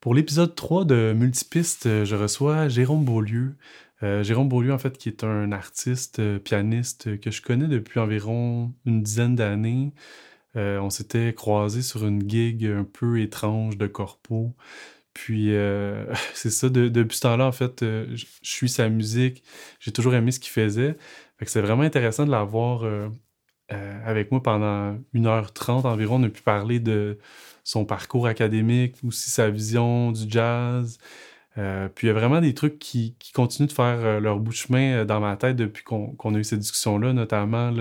Pour l'épisode 3 de Multipiste, euh, je reçois Jérôme Beaulieu. Euh, Jérôme Beaulieu, en fait, qui est un artiste, euh, pianiste que je connais depuis environ une dizaine d'années. on s'était croisés sur une gig un peu étrange de corpo. Puis, c'est ça, depuis ce temps-là, en fait, je suis sa musique. J'ai toujours aimé ce qu'il faisait. c'est vraiment intéressant de l'avoir avec moi pendant 1h30 environ. On a pu parler de son parcours académique, aussi sa vision du jazz. Euh, puis il y a vraiment des trucs qui, continuent de faire euh, leur bout de chemin euh, dans ma tête depuis qu'on a eu cette discussion-là, notamment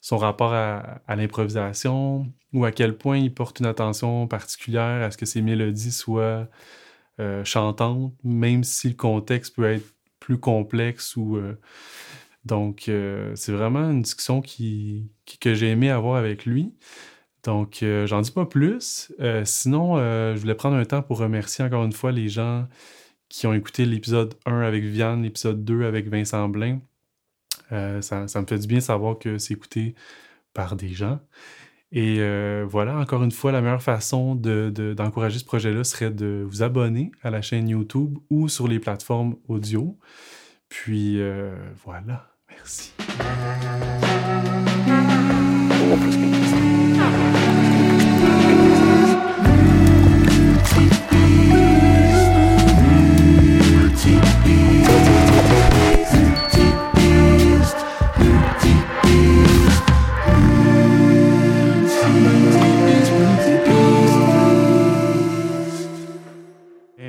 son rapport à, l'improvisation ou à quel point il porte une attention particulière à ce que ses mélodies soient chantantes, même si le contexte peut être plus complexe ou donc c'est vraiment une discussion qui, que j'ai aimé avoir avec lui. Donc, euh, j'en dis pas plus. Euh, sinon, euh, je voulais prendre un temps pour remercier encore une fois les gens qui ont écouté l'épisode 1 avec Vianne, l'épisode 2 avec Vincent Blain. Ça, me fait du bien de savoir que c'est écouté par des gens. Et voilà, encore une fois, la meilleure façon d'encourager ce projet-là serait de vous abonner à la chaîne YouTube ou sur les plateformes audio. Puis voilà, merci.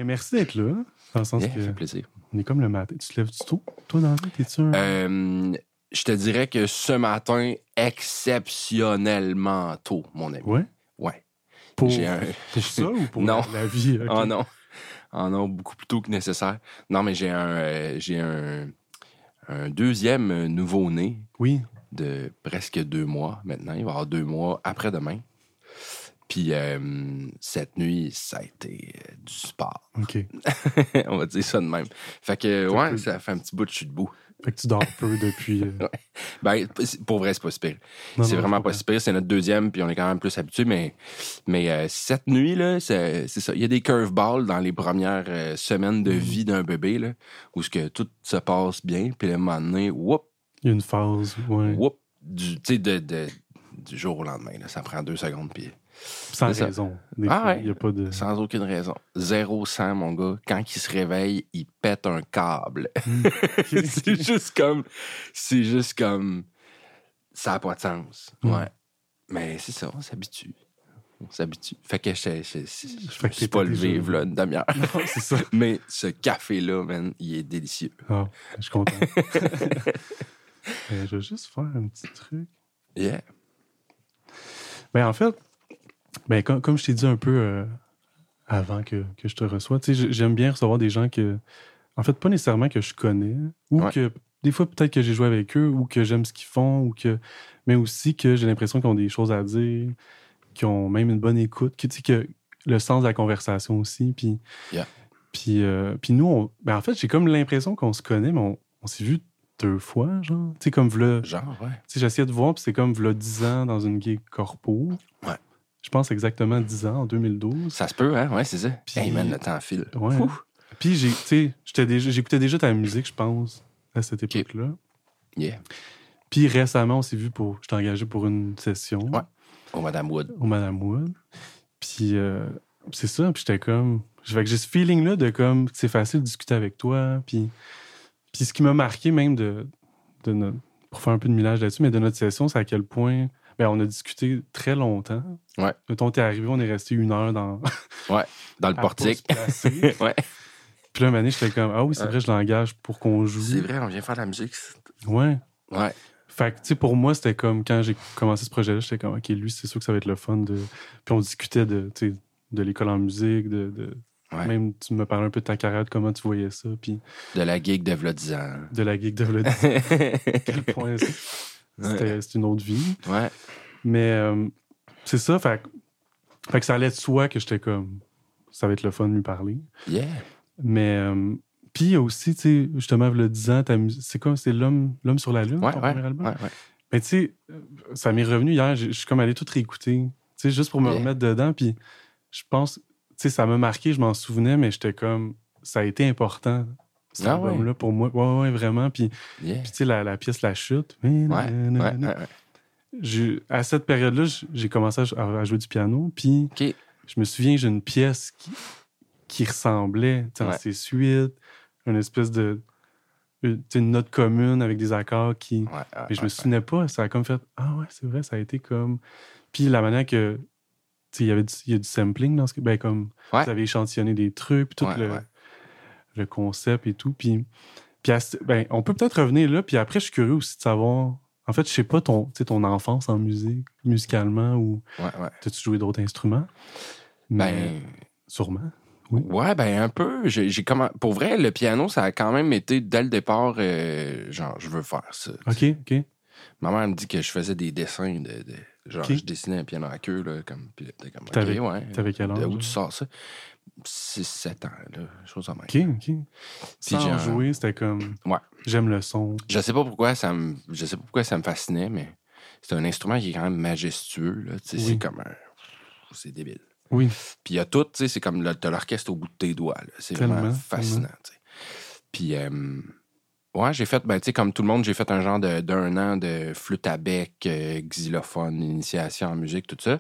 merci d'être là. Dans le sens que. Ça fait plaisir. On est comme le matin. Tu te lèves du tôt, toi, dans la vie? T'es-tu un. Euh, je te dirais que ce matin, exceptionnellement tôt, mon ami. Ouais? Ouais. Pour, un... ça ou pour non. La, vie? Oh non. Oh non, beaucoup plus tôt que nécessaire. Non, mais j'ai un, euh, j'ai un, un deuxième nouveau-né. Oui. De presque deux mois maintenant. Il va y avoir deux mois après-demain. Puis euh, cette nuit, ça a été euh, du sport. OK. On va dire ça de même. Fait que, ouais, ça fait un petit bout de chute debout. Fait que tu dors peu depuis. Euh, ben, pour vrai, c'est pas super. C'est vraiment pas super. C'est notre deuxième, puis on est quand même plus habitué. Mais, mais cette nuit, là, c'est ça. Il y a des curveballs dans les premières semaines de mm. vie d'un bébé, là, où ce que tout se passe bien, puis le moment donné, whoop. Il y a une phase, ouais. Whoop. Du, de, de, du jour au lendemain. Là. Ça prend deux secondes, puis sans raison. ah y a pas de... Sans aucune raison. Zéro sang, mon gars. Quand il se réveille, il pète un câble. Hmm. c'est juste comme. C'est juste comme. Ça n'a pas de sens. Ouais. Mais c'est ça, on s'habitue. On s'habitue. Fait que je, je, je, suis pas levé là, une demi-heure. c'est ça. Mais ce café-là, man, il est délicieux. Ah, je suis content. Euh, je vais juste faire un petit truc. Yeah. Ben, en fait, ben, comme, je t'ai dit un peu euh, avant que, je te reçois, j'aime bien recevoir des gens que, en fait, pas nécessairement que je connais, ou que des fois peut-être que j'ai joué avec eux, ou que j'aime ce qu'ils font, ou que, mais aussi que j'ai l'impression qu'ils ont des choses à dire, qu'ils ont même une bonne écoute, que, que le sens de la conversation aussi. Puis, puis, euh, puis nous, ben, en fait, j'ai comme l'impression qu'on se connaît, mais on, s'est vu deux fois, genre. Tu sais, comme v'là. Genre, ouais. Tu sais, j'essayais de voir, puis c'est comme v'là dix ans dans une gay corpo. Ouais je pense exactement 10 ans, en 2012. Ça se peut, hein? Ouais, c'est ça. Puis, hey, man, le temps file. Ouais. Puis, j'écoutais déjà ta musique, je pense, à cette époque-là. Yeah. Puis, récemment, on s'est vu pour. Je t'ai engagé pour une session. Ouais. Au Madame Wood. Au Madame Wood. Puis, euh, c'est ça. Puis, j'étais comme. Fait que j'ai ce feeling-là de comme. C'est facile de discuter avec toi. Puis, puis ce qui m'a marqué, même, de, de notre, pour faire un peu de millage là-dessus, mais de notre session, c'est à quel point ben, on a discuté très longtemps. Ouais. Mettons, t'es arrivé, on est resté une heure dans. ouais, dans le portique. ouais. Puis là, Mané, j'étais comme, ah oui, c'est vrai, je l'engage pour qu'on joue. C'est vrai, on vient faire de la musique. Ouais. Ouais. Fait que, tu sais, pour moi, c'était comme quand j'ai commencé ce projet-là, j'étais comme, OK, lui, c'est sûr que ça va être le fun. De... Puis on discutait de, de l'école en musique, de. de... Même, tu me parlais un peu de ta carrière, de comment tu voyais ça. Puis... De la gig de Vlodizan. De la gig de Vlodizan. Quel point c'était une autre vie. Ouais. Mais euh, c'est ça, fait, fait, que ça allait de soi que j'étais comme. Ça va être le fun de lui parler. Yeah. Mais. Euh, puis aussi, tu sais, justement, le 10 ans, c'est quoi? C'est L'homme sur la Lune, ouais, ton premier album? Ouais. Mais tu sais, ça m'est revenu hier, je suis comme allé tout réécouter, tu sais, juste pour me remettre dedans. Puis je pense, tu sais, ça m'a marqué, je m'en souvenais, mais j'étais comme, ça a été important, cet Ah album-là, pour moi. Ouais, ouais, vraiment. Puis, Yeah. puis tu sais, la, la pièce La Chute. Ouais, ouais, ouais, ouais. J'ai- À cette période-là, j'ai commencé à, jou- à jouer du piano. Puis, je me souviens, j'ai une pièce qui, qui ressemblait, Ouais. ses suites, une espèce de. Une, note commune avec des accords qui. Mais je me souvenais pas, ça a comme fait Ah ouais, c'est vrai, ça a été comme. Puis la manière que. Tu sais, il y avait du, il y a du sampling dans ce que. Ben, comme. Ouais. Vous avez échantillonné des trucs, puis tout Ouais, le, ouais. Le concept et tout. Puis. Puis ben, on peut peut-être revenir là, puis après, je suis curieux aussi de savoir. En fait, je sais pas ton, tu ton enfance en musique, musicalement, ou Ouais, ouais. t'as-tu joué d'autres instruments? Mais Ben, sûrement. Oui. Ouais, ben un peu. J'ai, j'ai commen- Pour vrai, le piano, ça a quand même été dès le départ, euh, genre, je veux faire ça. OK, OK. Ma mère me dit que je faisais des dessins de. de- genre, je dessinais un piano à queue, là, comme. Puis là, t'es comme, T'avais- ouais. t'avais quel âge, où là? tu sors ça? 6-7 ans, là. Chose comme OK, OK. Sans j'ai un- jouer, c'était comme. Ouais. J'aime le son. Je sais pas pourquoi ça me. Je sais pas pourquoi ça me fascinait, mais c'est un instrument qui est quand même majestueux, là. Tu sais, Oui. c'est comme un. C'est débile. Oui. Puis il y a tout, tu sais, c'est comme le- t'as l'orchestre au bout de tes doigts. là. C'est vraiment fascinant, tu sais. Puis, euh, ouais, j'ai fait, ben, tu sais, comme tout le monde, j'ai fait un genre de- d'un an de flûte à bec, euh, xylophone, initiation en musique, tout ça.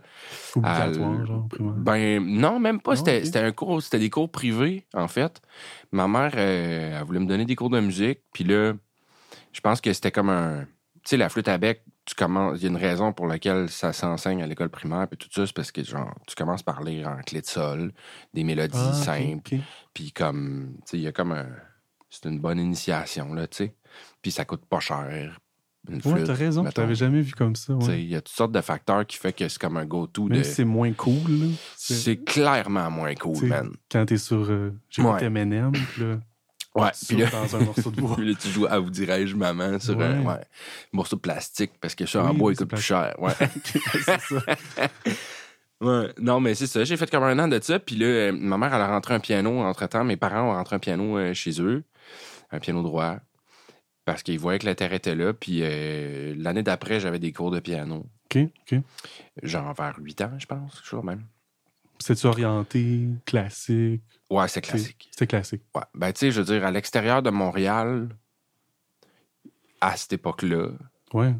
Obligatoire, Ah, genre, primaire. Ben, non, même pas. Non, C'était un cours, c'était des cours privés, en fait. Ma mère, euh, elle voulait me donner des cours de musique. Puis là, je pense que c'était comme un. Tu sais, la flûte à bec, tu commences. Il y a une raison pour laquelle ça s'enseigne à l'école primaire, puis tout ça, c'est parce que, genre, tu commences par lire en clé de sol, des mélodies Ah, simples. Puis comme, tu sais, il y a comme un. C'est une bonne initiation, là, tu sais. Puis ça coûte pas cher. Une Ouais, t'as raison, je t'avais jamais vu comme ça. Tu sais, Ouais. Il y a toutes sortes de facteurs qui fait que c'est comme un go-to Même de. si c'est moins cool, là. C'est clairement moins cool, man. Quand t'es sur. Euh, Ouais. Eminem, puis là, Ouais, tu puis là, dans un morceau de bois. puis là, tu joues à vous dirais-je maman sur un Ouais. morceau de plastique parce que ça en Oui, bois oui, il coûte plus cher. Ouais. c'est ça. ouais. Non, mais c'est ça. J'ai fait comme un an de ça. Puis là, euh, ma mère, elle a rentré un piano entre-temps. Mes parents ont rentré un piano euh, chez eux, un piano droit, parce qu'ils voyaient que l'intérêt était là. Puis euh, l'année d'après, j'avais des cours de piano. OK, OK. Genre vers 8 ans, je pense, toujours même. C'est-tu orienté, classique? Ouais, c'est classique. C'était classique. Ouais. Ben, tu sais, je veux dire, à l'extérieur de Montréal, à cette époque-là, Ouais.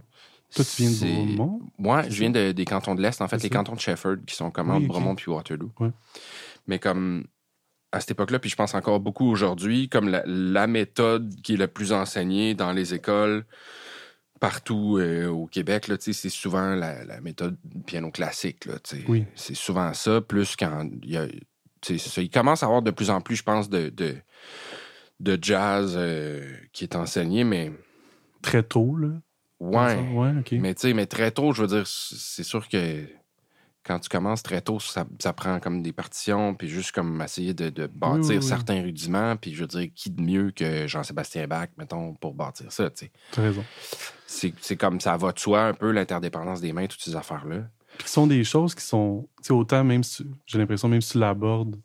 Toi, tu viens de c'est- Bromont? Moi, C'est je viens de- des cantons de l'Est, en fait, C'est les ça. cantons de Shefford, qui sont comme Oui, entre. Bromont puis Waterloo. Ouais. Mais comme à cette époque-là, puis je pense encore beaucoup aujourd'hui, comme la, la méthode qui est la plus enseignée dans les écoles partout euh, au Québec, c'est souvent la, la méthode piano classique. Là. Oui. C'est souvent ça, plus quand il y a. tu sais, c'est ça. Il commence à avoir de plus en plus, je pense, de, de, de jazz euh, qui est enseigné, mais Très tôt, là. ouais. Ouais, OK. Mais tu sais, mais très tôt, je veux dire, c'est sûr que quand tu commences très tôt, ça, ça prend comme des partitions, puis juste comme essayer de, de bâtir oui, oui. certains rudiments, puis je veux dire, qui de mieux que Jean-Sébastien Bach, mettons, pour bâtir ça, tu sais. T'as raison. C'est comme ça va de soi un peu l'interdépendance des mains, toutes ces affaires-là. Puis qui sont des choses qui sont. Tu sais, autant même si. J'ai l'impression, même si tu l'abordes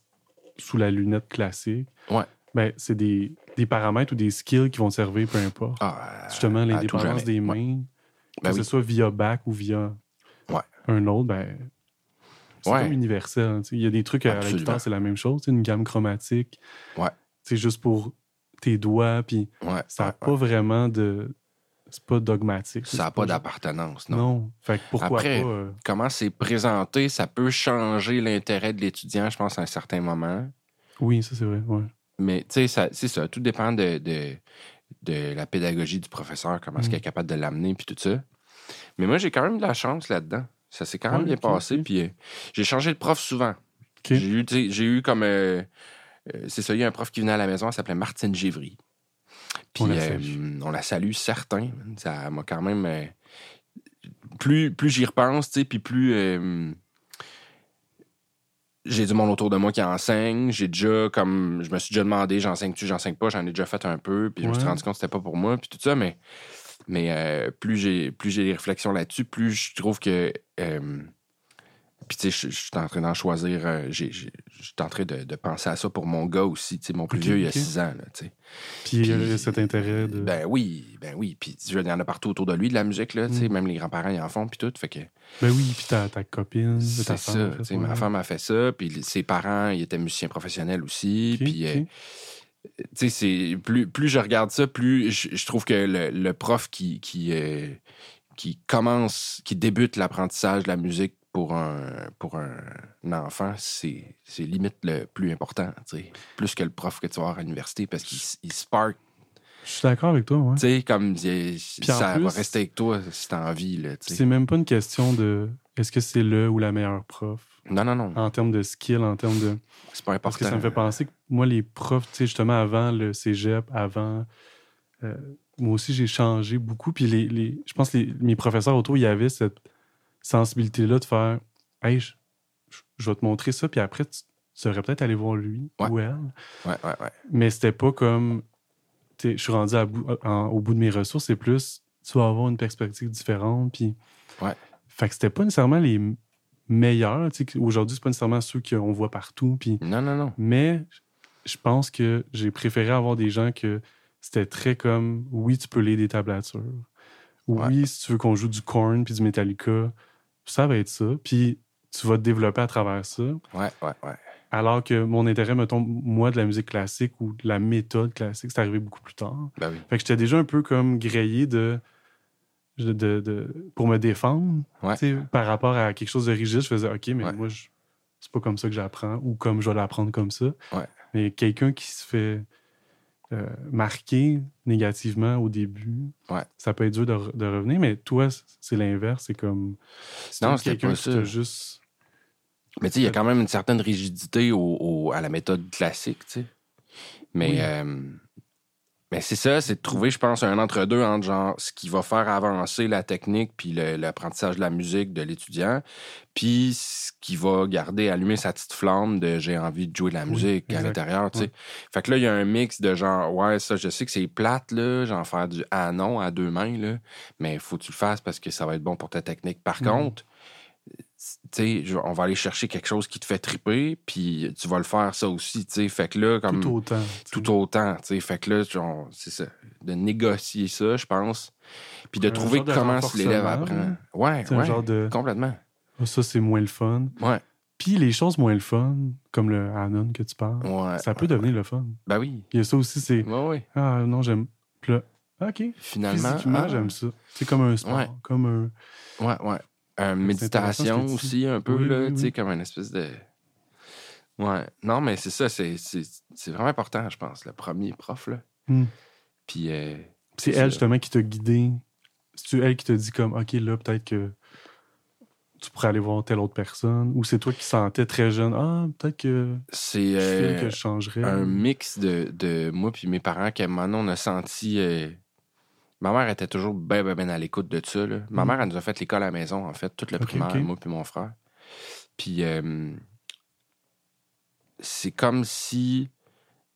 sous la lunette classique. Ouais. Ben, c'est des, des paramètres ou des skills qui vont te servir, peu importe. Ah, Justement, l'indépendance des Ouais. mains, Ben que ce soit via Bach ou via Ouais. un autre, ben. C'est Ouais. comme universel. hein. Il y a des trucs à la Absolument. guitare, c'est la même chose. Une gamme chromatique. Ouais. C'est juste pour tes doigts, puis Ouais, ça n'a pas vraiment de. C'est pas dogmatique. Ça n'a pas d'appartenance, non. Non. Fait que pourquoi Après, pas. euh, Comment c'est présenté, ça peut changer l'intérêt de l'étudiant, je pense, à un certain moment. Oui, ça c'est vrai. Ouais. Mais tu sais, ça- c'est ça. Tout dépend de, de, de la pédagogie du professeur, comment est-ce Mm. qu'il est capable de l'amener, puis tout ça. Mais moi, j'ai quand même de la chance là-dedans. Ça s'est quand même Ouais, bien passé. Puis euh, j'ai changé de prof souvent. J'ai eu, j'ai eu comme. euh, euh, c'est ça, il y a un prof qui venait à la maison, elle s'appelait Martine Givry. Puis On la euh, salue. on la salue, certain. Ça m'a quand même. plus plus j'y repense, tu sais, puis plus. j'ai du monde autour de moi qui enseigne. J'ai déjà, comme, je me suis déjà demandé, j'enseigne-tu, j'enseigne pas, j'en ai déjà fait un peu, puis je me suis rendu compte que c'était pas pour moi, puis tout ça, mais, mais euh, plus j'ai plus j'ai des réflexions là-dessus, plus je trouve que euh, Puis, tu sais, je suis en train d'en choisir. euh, Je suis en train de, de penser à ça pour mon gars aussi. Tu sais, mon plus vieux, il a ok. 6 ans, là, tu sais. Puis, il y a Puis, cet intérêt de. Ben oui, ben oui. Puis, il y en a partout autour de lui, de la musique, là, tu sais. Mm. Même les grands-parents, ils en font, puis tout. Fait que Ben oui, puis ta, ta copine, ta c'est femme. ça. tu sais, ouais. Ma femme a fait ça, puis ses parents, ils étaient musiciens professionnels aussi. Puis, plus, plus je regarde ça, plus je, je trouve que le, le prof qui, qui, euh, qui commence, qui débute l'apprentissage de la musique pour un, pour un enfant, c'est limite le plus important, tu sais. Plus que le prof que tu vas avoir à l'université parce qu'il spark, Je suis d'accord avec toi, ouais. tu sais, comme ça va plus- rester avec toi si t'as envie. C'est même pas une question de est-ce que c'est le ou la meilleure prof Non, non, non, en termes de skill, en termes de. c'est pas important. Parce que ça me fait penser que moi, les profs, tu sais, justement, avant le cégep, avant. euh, moi aussi, j'ai changé beaucoup. Puis les, les- je pense que les- mes professeurs autour, il y avait cette sensibilité-là de faire Hey, je, je- je vais te montrer ça, puis après, tu, tu devrais peut-être aller voir lui Ouais. ou elle. Ouais, ouais, ouais. Mais c'était pas comme. Je suis rendu à bout- en- au bout de mes ressources, c'est plus tu vas avoir une perspective différente. Puis. Ouais. Fait que c'était pas nécessairement les meilleurs. tu sais, que Aujourd'hui, c'est pas nécessairement ceux qu'on voit partout. Puis Non, non, non. mais je pense que j'ai préféré avoir des gens que c'était très comme oui, tu peux lire des tablatures. Oui, si tu veux qu'on joue du Korn puis du Metallica, ça va être ça. Puis tu vas te développer à travers ça. Ouais, ouais, ouais. Alors que mon intérêt, mettons, moi, de la musique classique ou de la méthode classique, c'est arrivé beaucoup plus tard. Ben oui. Fait que j'étais déjà un peu comme grillé de. De, de- pour me défendre Ouais. par rapport à quelque chose de rigide. Je faisais OK, mais Ouais. moi, je- c'est pas comme ça que j'apprends ou comme je vais l'apprendre comme ça. Ouais. Mais quelqu'un qui se fait euh, marquer négativement au début, ça peut être dur de, re- de revenir, mais toi, c'est l'inverse. C'est comme. c'est Non, quelqu'un pas qui ça. t'a juste. Mais tu sais, il y a quand même une certaine rigidité au, au- à la méthode classique, tu sais. Mais, Oui. euh, mais c'est ça, c'est de trouver, je pense, un entre-deux entre genre ce qui va faire avancer la technique puis l'apprentissage de la musique de l'étudiant, puis ce qui va garder allumer sa petite flamme de j'ai envie de jouer de la Oui, musique à l'intérieur, tu sais. Fait que là, il y a un mix de genre, ouais, ça, je sais que c'est plate, là, j'en faire du ah non à deux mains, là, mais faut que tu le fasses parce que ça va être bon pour ta technique. Par Mhm. contre, tu sais, je- on va aller chercher quelque chose qui te fait triper, puis tu vas le faire ça aussi, tu sais. Fait que là, comme Tout autant. tout autant, tu sais. Fait que là, c'est ça. De négocier ça, je pense. Puis de Un trouver comment l'élève apprend. Ouais, C'est un ouais. genre de. Complètement. Ah, Ça, c'est moins le fun. Ouais, Puis les choses moins le fun, comme le Anon que tu parles, ouais. ça peut ouais, devenir le fun. ouais. Ben oui. Il y a ça aussi, c'est Ouais, ouais. Ah non, j'aime. Puis là, OK. Finalement. Physiquement, ah, j'aime ça. C'est comme un sport, Ouais. comme un. Ouais, ouais. Euh, méditation aussi, un peu, Oui, là, oui, tu sais, oui. comme une espèce de. Ouais. Non, mais c'est ça, c'est vraiment important, je pense, le premier prof, là. Hmm. Puis. euh, C'est C'est elle, justement, qui t'a guidé. C'est elle qui t'a dit, comme, OK, là, peut-être que tu pourrais aller voir telle autre personne? Ou c'est toi qui sentais très jeune, ah, peut-être que c'est. euh, que je changerais? un mix de, de moi puis mes parents qu'à un moment donné, on a senti. Ma mère était toujours bien, bien, bien à l'écoute de ça. là. Ma Mhm. mère, elle nous a fait l'école à la maison, en fait, toute le Ok, primaire, moi puis mon frère. Puis euh, c'est comme si.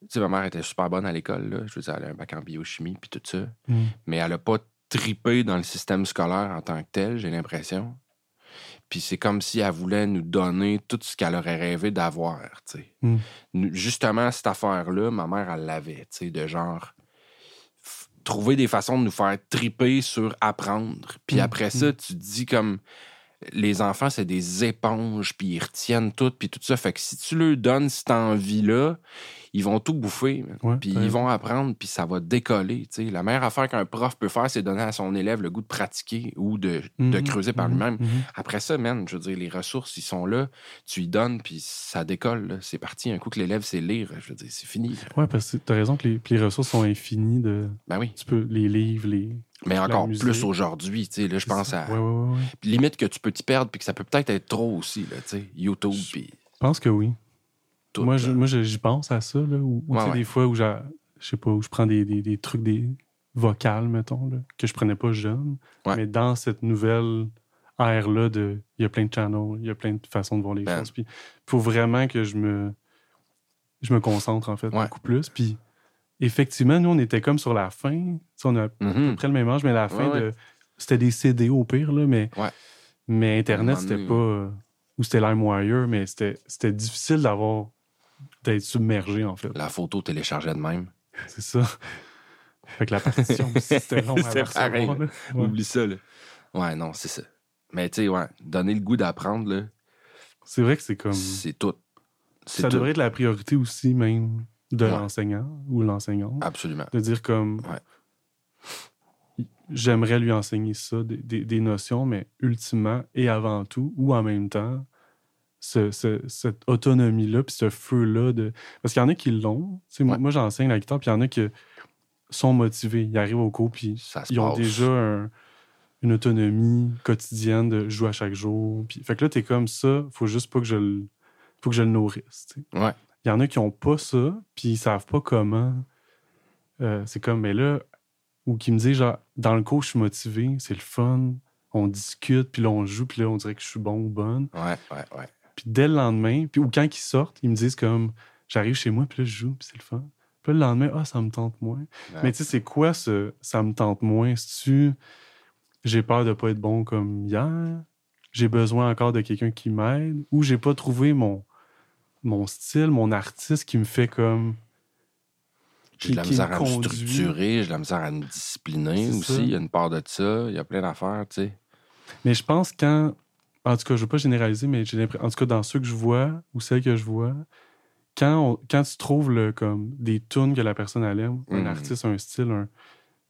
Tu sais, ma mère était super bonne à l'école, là. Je veux dire, elle a un bac en biochimie puis tout ça. Hmm. Mais elle a pas tripé dans le système scolaire en tant que tel, j'ai l'impression. Puis c'est comme si elle voulait nous donner tout ce qu'elle aurait rêvé d'avoir, tu sais. Mm. Justement, cette affaire-là, ma mère, elle l'avait, tu sais, de genre trouver des façons de nous faire triper sur apprendre. Puis Mm, après ça, tu te dis comme les enfants, c'est des éponges, puis ils retiennent tout, puis tout ça. Fait que si tu leur donnes cette envie-là, ils vont tout bouffer. puis ils vont apprendre, puis ça va décoller. tu sais. La meilleure affaire qu'un prof peut faire, c'est donner à son élève le goût de pratiquer ou de, de Mhm, creuser par mhm, lui-même. mhm. Après ça, man, je veux dire, les ressources, ils sont là, tu y donnes, puis ça décolle. C'est parti. Un coup que l'élève sait lire, je veux dire, c'est fini. Ouais, parce que t'as raison que les, les ressources sont infinies. De, Ben oui. tu peux, les livres, les. Mais encore musique. plus aujourd'hui, tu sais, là, je pense à... Ouais, ouais, ouais, limite que tu peux t'y perdre, puis que ça peut peut-être être trop aussi, là, tu sais, YouTube, puis Je pense que oui. Tout. moi, je- moi, j'y pense à ça, là, où, où, Ouais, tu sais, ouais. des fois où je sais pas, où je prends des, des, des trucs des vocales, mettons, là, que je prenais pas jeune. Ouais. Mais dans cette nouvelle ère-là, de il y a plein de channels, il y a plein de façons de voir les Ben. choses. Puis faut vraiment que je me je me concentre, en fait, beaucoup plus. Puis effectivement, nous, on était comme sur la fin. On a à peu près le même âge, mais la fin de. C'était des CD au pire, là, mais, mais Internet, c'était pas. ou c'était LimeWire, mais c'était difficile d'avoir d'être submergé, en fait. La photo téléchargeait de même. C'est ça. Fait que la partition c'était long C'est pareil. Oublie ça, là. Ouais, non, c'est ça. Mais tu sais, ouais, donner le goût d'apprendre, là. C'est vrai que c'est comme. C'est tout. Ça devrait être la priorité aussi, même, de l'enseignant ou l'enseignante. Absolument. De dire comme. J'aimerais lui enseigner ça, des, des, notions, mais ultimement et avant tout, ou en même temps, ce, cette autonomie-là, puis ce feu-là. De... Parce qu'il y en a qui l'ont. Moi, moi j'enseigne la guitare, puis il y en a qui sont motivés. Ils arrivent au cours, puis ils ont déjà une autonomie quotidienne de jouer à chaque jour. Puis, fait que là, t'es comme ça, faut juste pas que je le, faut que je le nourrisse. Ouais. Il y en a qui ont pas ça, puis ils savent pas comment. Euh, c'est comme, mais là, ou qui me disent, genre, dans le cours, je suis motivé, c'est le fun, on discute, puis là, on joue, puis là, on dirait que je suis bon ou bonne. Ouais, ouais, ouais. Puis dès le lendemain, puis ou quand ils sortent, ils me disent comme, j'arrive chez moi, puis là, je joue, puis c'est le fun. Puis le lendemain, ah, ça me tente moins. Mais tu sais, c'est quoi ce ça me tente moins? Si tu j'ai peur de pas être bon comme hier, j'ai besoin encore de quelqu'un qui m'aide, ou j'ai pas trouvé mon, mon style, mon artiste qui me fait comme. J'ai de la misère à me structurer, j'ai de la misère à me discipliner aussi. Il y a une part de ça, il y a plein d'affaires, tu sais. Mais je pense quand. En tout cas, je veux pas généraliser, mais j'ai En tout cas, dans ceux que je vois ou celles que je vois, quand, quand tu trouves le, comme des tunes que la personne aime, un hmm. artiste, un style,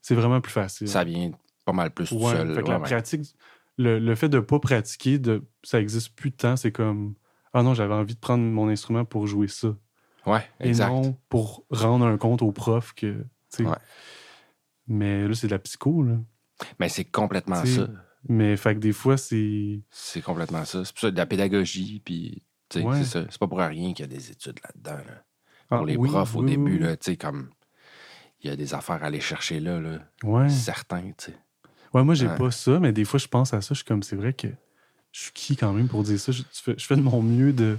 c'est vraiment plus facile. Ça vient pas mal plus tout seul. la pratique, le, fait de pas pratiquer, de, ça existe plus de temps. C'est comme Ah non, j'avais envie de prendre mon instrument pour jouer ça. Ouais, exact. Et non pour rendre un compte au prof que. Mais là, c'est de la psycho, là. Mais c'est complètement ça. Mais fait que des fois, c'est. C'est complètement ça. C'est pour ça de la pédagogie, puis c'est ça. C'est pas pour rien qu'il y a des études là-dedans. Pour ah, les profs, au début, là, comme il y a des affaires à aller chercher là. là. Ouais. Certains, tu sais. Ouais, moi, j'ai pas ça, mais des fois, je pense à ça. Je suis comme, c'est vrai que je suis qui quand même pour dire ça? Je, fais, de mon mieux de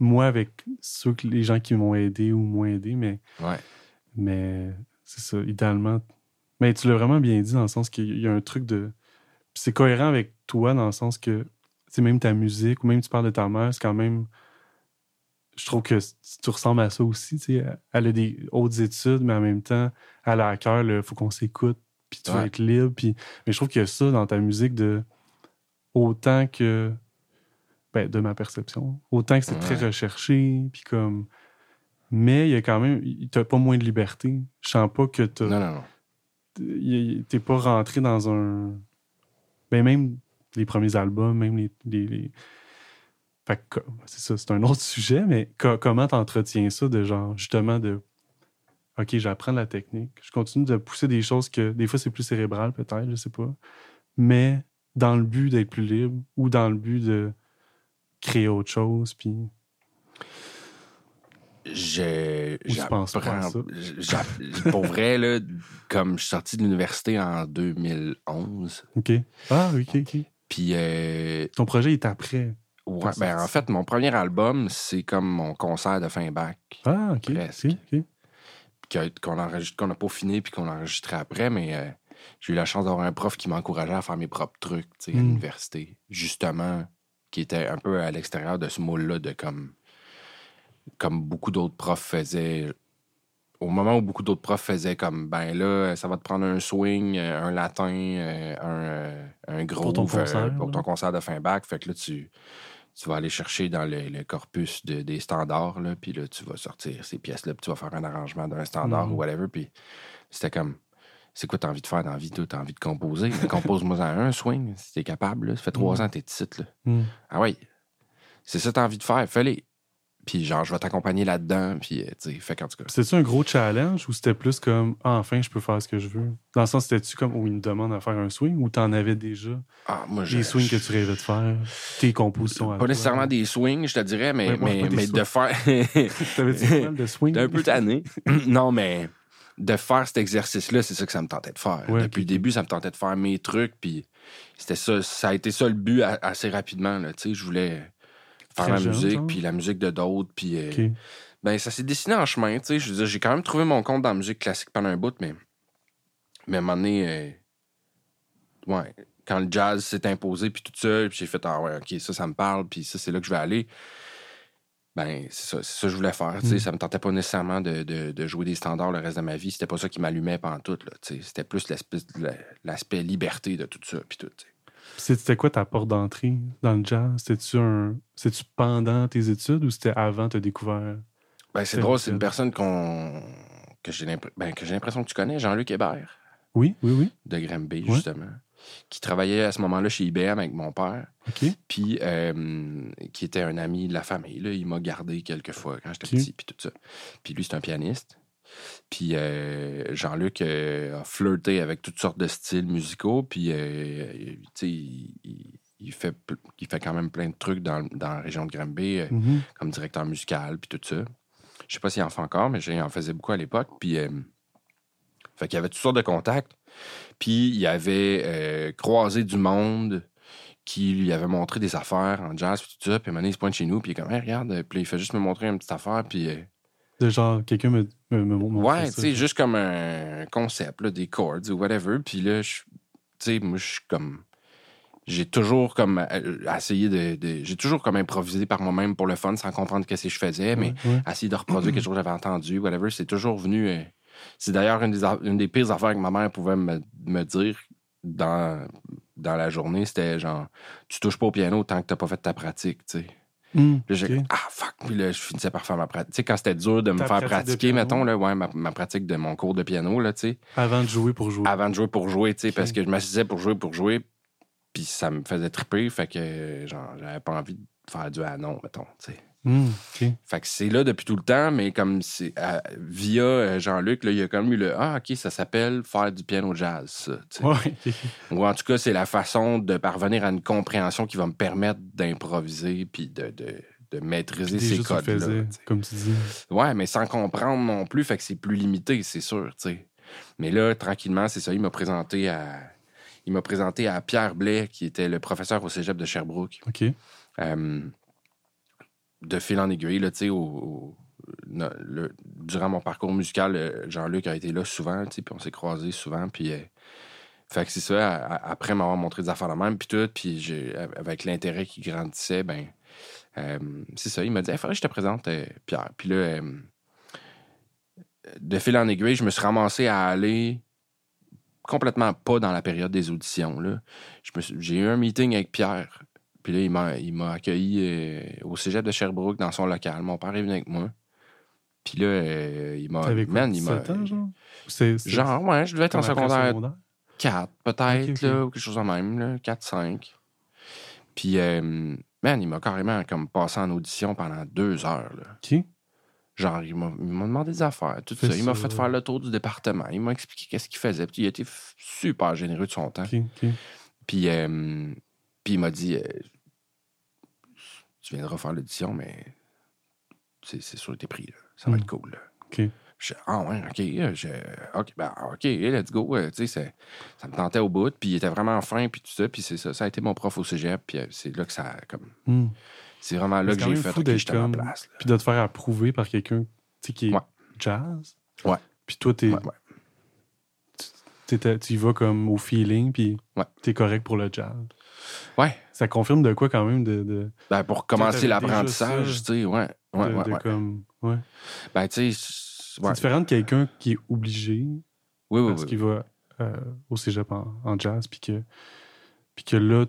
moi avec ceux que les gens qui m'ont aidé ou moins aidé, mais. Ouais. Mais c'est ça, idéalement. Mais tu l'as vraiment bien dit dans le sens qu'il y a un truc de. C'est cohérent avec toi dans le sens que c'est même ta musique, ou même tu parles de ta mère, c'est quand même. Je trouve que tu ressembles à ça aussi. sais. Elle a des hautes études, mais en même temps, elle a à cœur, il faut qu'on s'écoute, puis tu vas être libre. Puis... Mais je trouve qu'il y a ça dans ta musique de autant que. Ben, de ma perception. Autant que c'est très recherché, puis comme. Mais il y a quand même. T'as pas moins de liberté. Je sens pas que t'as. Non, non, non. T'es pas rentré dans un. Ben, même les premiers albums, même les. les, Fait que, c'est ça, c'est un autre sujet, mais comment t'entretiens ça de genre, justement, de. OK, j'apprends la technique. Je continue de pousser des choses que des fois c'est plus cérébral, peut-être, je sais pas. Mais dans le but d'être plus libre ou dans le but de créer autre chose, puis. Je, pense pas ça? pour vrai, là, comme je suis sorti de l'université en 2011. OK. Ah, OK, OK. Puis. Euh, Ton projet est après. Ouais, ben, en fait, mon premier album, c'est comme mon concert de fin bac. Ah, OK. Presque. Qu'on enregistre, qu'on n'a pas fini puis qu'on a enregistré après, mais euh, j'ai eu la chance d'avoir un prof qui m'encourageait à faire mes propres trucs, tu sais, à hmm. l'université. Justement, qui était un peu à l'extérieur de ce moule-là de comme. Comme beaucoup d'autres profs faisaient au moment où beaucoup d'autres profs faisaient comme ben là, ça va te prendre un swing, euh, un latin, euh, un, un gros pour ton, concert, pour ton concert de fin bac. Fait que là, tu, tu vas aller chercher dans le, corpus des standards, là, puis là, tu vas sortir ces pièces-là, puis tu vas faire un arrangement d'un standard ou mm. whatever. Puis c'était comme c'est quoi t'as envie de faire dans la vie, toi? T'as envie de composer? Compose-moi un swing, si t'es capable. Ça fait trois mm. ans que t'es titre. Là. Mm. Ah oui, c'est ça que t'as envie de faire, fais-les. Puis genre, je vais t'accompagner là-dedans. Puis, euh, tu sais, fait qu'en tout cas. C'était-tu un gros challenge ou c'était plus comme, ah, enfin, je peux faire ce que je veux? Dans le sens, c'était-tu comme, où il me demande à faire un swing ou t'en avais déjà? Ah, moi, Les swings que tu rêvais de faire, tes compositions. Pas nécessairement des swings, je te dirais, mais, mais, mais de faire. T'avais-tu de swing? un peu tanné. non, mais de faire cet exercice-là, c'est ça que ça me tentait de faire. Depuis le début, ça me tentait de faire mes trucs, puis c'était ça, ça a été ça le but assez rapidement, tu sais, je voulais faire la musique, puis la musique de d'autres, puis... Euh, ben, ça s'est dessiné en chemin, tu sais. Je veux dire, j'ai quand même trouvé mon compte dans la musique classique pendant un bout, mais... Mais à un moment donné... Euh, ouais, quand le jazz s'est imposé, puis tout ça, puis j'ai fait, ah ouais, OK, ça, ça me parle, puis ça, c'est là que je vais aller. Ben, c'est ça, c'est ça que je voulais faire. Mm. Ça me tentait pas nécessairement de, de- de jouer des standards le reste de ma vie. C'était pas ça qui m'allumait pendant tout. Là. C'était plus l'aspect, l'aspect liberté de tout ça. Puis tout, C'était quoi ta porte d'entrée dans le jazz? C'était-tu un... Pendant tes études ou c'était avant te découvert? Ben, c'est drôle, c'est une personne qu'on, que, j'ai l'impr- ben, que j'ai l'impression que tu connais, Jean-Luc Hébert, Oui, oui, oui. de Ouais. justement, qui travaillait à ce moment-là chez IBM avec mon père. OK. puis euh, qui était un ami de la famille. Là. Il m'a gardé quelques fois quand j'étais petit, puis tout ça. Puis lui, c'est un pianiste. Puis euh, Jean-Luc euh, a flirté avec toutes sortes de styles musicaux, puis euh, tu sais, il, il- fait, il fait quand même plein de trucs dans, dans la région de Granby, Mhm. comme directeur musical, puis tout ça. Je sais pas s'il en fait encore, mais il en faisait beaucoup à l'époque. Puis, fait qu'il y avait toutes sortes de contacts. Puis, il avait croisé du monde qui lui avait montré des affaires en jazz, puis tout ça. Puis, donné, il se pointe chez nous, puis il est comme, Hey, regarde. Puis, il fait juste me montrer une petite affaire, puis. Euh, De genre, quelqu'un me, me, me montre ouais, tu sais, juste comme un concept, là, des chords ou whatever. Puis là, je- tu sais, moi, je suis comme. J'ai toujours comme euh, essayé de. de- j'ai toujours comme improvisé par moi-même pour le fun sans comprendre qu'est-ce que je faisais, mais Ouais, ouais. essayer de reproduire quelque chose que j'avais entendu, whatever, c'est toujours venu. euh, c'est d'ailleurs une des, a- une des pires affaires que ma mère pouvait me, me dire dans, dans la journée. C'était genre, tu touches pas au piano tant que t'as pas fait ta pratique, tu sais. Hmm, Puis j'ai ah fuck, puis là, je finissais par faire ma pratique. Tu sais, quand c'était dur de me faire pratiquer, mettons, là, ouais, ma, ma pratique de mon cours de piano, là, tu sais, Avant de jouer pour jouer. avant de jouer pour jouer, tu sais, parce que je m'assisais pour jouer pour jouer, puis ça me faisait triper, fait que, genre, j'avais pas envie de faire du ah non, mettons, tu sais. Hmm. Fait que c'est là depuis tout le temps, mais comme c'est euh, via euh, Jean-Luc, là, il y a comme eu le Ah, OK, ça s'appelle faire du piano jazz, ça. Ouais. Ou en tout cas, c'est la façon de parvenir à une compréhension qui va me permettre d'improviser puis de, de, de maîtriser Déjà, ces codes-là. comme tu dis. Ouais, mais sans comprendre non plus, fait que c'est plus limité, c'est sûr. Mais là, tranquillement, c'est ça, il m'a présenté à. Il m'a présenté à Pierre Blais, qui était le professeur au cégep de Sherbrooke. OK. Euh, de fil en aiguille, durant mon parcours musical, euh, Jean-Luc a été là souvent, puis on s'est croisés souvent, puis... euh, c'est ça, après m'avoir montré des affaires de même, puis tout, puis avec l'intérêt qui grandissait, ben, euh, c'est ça, il m'a dit, faudrait que je te présente Pierre. Puis là, de fil en aiguille, je me suis ramassé à aller complètement pas dans la période des auditions. J'ai eu un meeting avec Pierre. Puis là, il m'a, il m'a accueilli euh, au cégep de Sherbrooke dans son local. Mon père est venu avec moi. Puis là, euh, il m'a. T'avais quoi, man, il m'a. 17 ans, genre? Genre, ouais, je devais être en secondaire secondaire? 4, peut-être, là, ou quelque chose de même, là, 4, 5. Puis, euh, man, il m'a carrément comme passé en audition pendant deux heures. Là. OK. Genre, il m'a, il m'a demandé des affaires, tout ça. Il m'a fait faire le tour du département. Il m'a expliqué qu'est-ce qu'il faisait. Puis il a été f- super généreux de son temps. Puis, euh, puis il m'a dit Tu viendras faire l'audition, mais c'est, sûr que t'es pris. Là. Ça va Mm. être cool. Là. OK. Je, ah ouais, OK. euh, Je, OK, ben, OK, let's go. euh, tu sais, c'est- ça me tentait au bout. Puis il était vraiment fin, puis tout ça. Puis c'est ça. Ça a été mon prof au cégep. Puis euh, c'est là que ça. Comme, Hmm. c'est vraiment là que j'ai fait d'être j'étais en place. Puis de te faire approuver par quelqu'un qui est Ouais. jazz. Ouais. Puis toi, t'es, Ouais, tu y vas comme au feeling, puis Ouais. t'es correct pour le jazz. Ouais. Ça confirme de quoi quand même de, de, Ben, pour commencer l'apprentissage, tu sais, ouais. Ouais, de- ouais, de ouais. comme. Ouais. Ben, tu sais. C'est différent de quelqu'un qui est obligé Oui, oui, parce oui. qu'il va euh, au cégep en, en jazz, puis que, puis que là,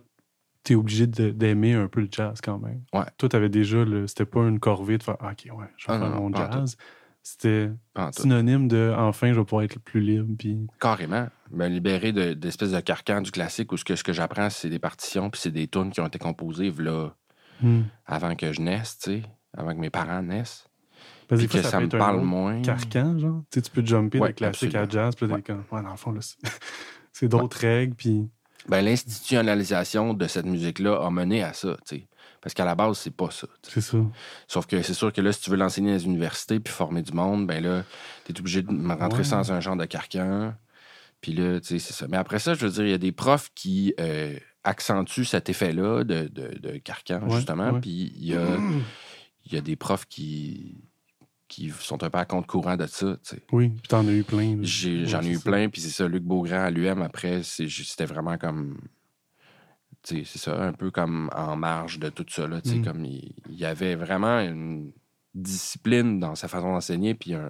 t'es obligé d'aimer un peu le jazz quand même. Ouais. Toi, t'avais déjà le. C'était pas une corvée de faire Ah, OK, ouais, je vais Ah, faire non, mon jazz. C'était synonyme de enfin, je vais pouvoir être plus libre, puis. Carrément. Me libérer de- d'espèces de, carcan du classique où ce que, ce que j'apprends, c'est des partitions puis c'est des tunes qui ont été composées là, Hmm. avant que je naisse, tu sais, avant que mes parents naissent. Parce fois, que ça, me parle moins. carcan, genre. Tu sais, tu peux jumper Ouais, de classique à jazz, puis Ouais. comme, ouais, dans le fond, là, c'est- d'autres règles, puis. Ben, l'institutionnalisation de cette musique-là a mené à ça, tu sais. Parce qu'à la base, c'est pas ça. C'est ça. Sauf que c'est sûr que là, si tu veux l'enseigner dans les universités puis former du monde, ben là, t'es obligé de rentrer Ouais. dans un genre de carcan. Puis là, tu sais, c'est ça. Mais après ça, je veux dire, il y a des profs qui euh, accentuent cet effet-là de, de- de carcan, Ouais, justement. ouais. Puis il y a, il y a des profs qui, qui sont un peu à compte courant de ça. Oui, puis t'en as eu plein. J'en ai eu ça. plein, puis c'est ça, Luc Beaugrand à l'UM, après, c'était vraiment comme c'est ça, un peu comme en marge de tout ça. Là, mm. comme il, y avait vraiment une discipline dans sa façon d'enseigner, puis un,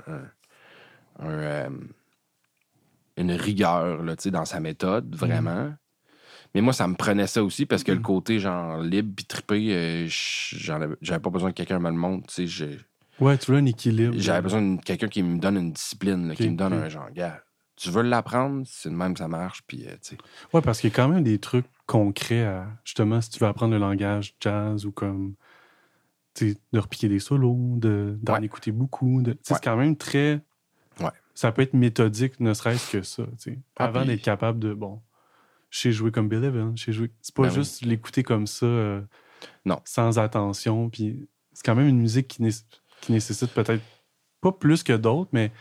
euh, une rigueur là, dans sa méthode, mm. vraiment. Mais moi, ça me prenait ça aussi parce que le mm. côté genre libre puis trippé, euh, j'avais pas besoin que quelqu'un me le montre. Ouais, tu veux un équilibre. J'avais besoin de quelqu'un qui me donne une discipline, qui me donne un genre, gars, tu veux l'apprendre, c'est de même que ça marche. Puis, euh, ouais, parce qu'il y a quand même des trucs concrets à, justement, si tu veux apprendre le langage jazz ou comme, de repiquer des solos, d'en écouter beaucoup. De, C'est quand même très. Ça peut être méthodique, ne serait-ce que ça. Ah, avant d'être capable de, bon, je sais jouer comme Bill Evans, je jouer. C'est pas ben juste l'écouter comme ça, euh, non. sans attention. Puis c'est quand même une musique qui, qui nécessite peut-être pas plus que d'autres, mais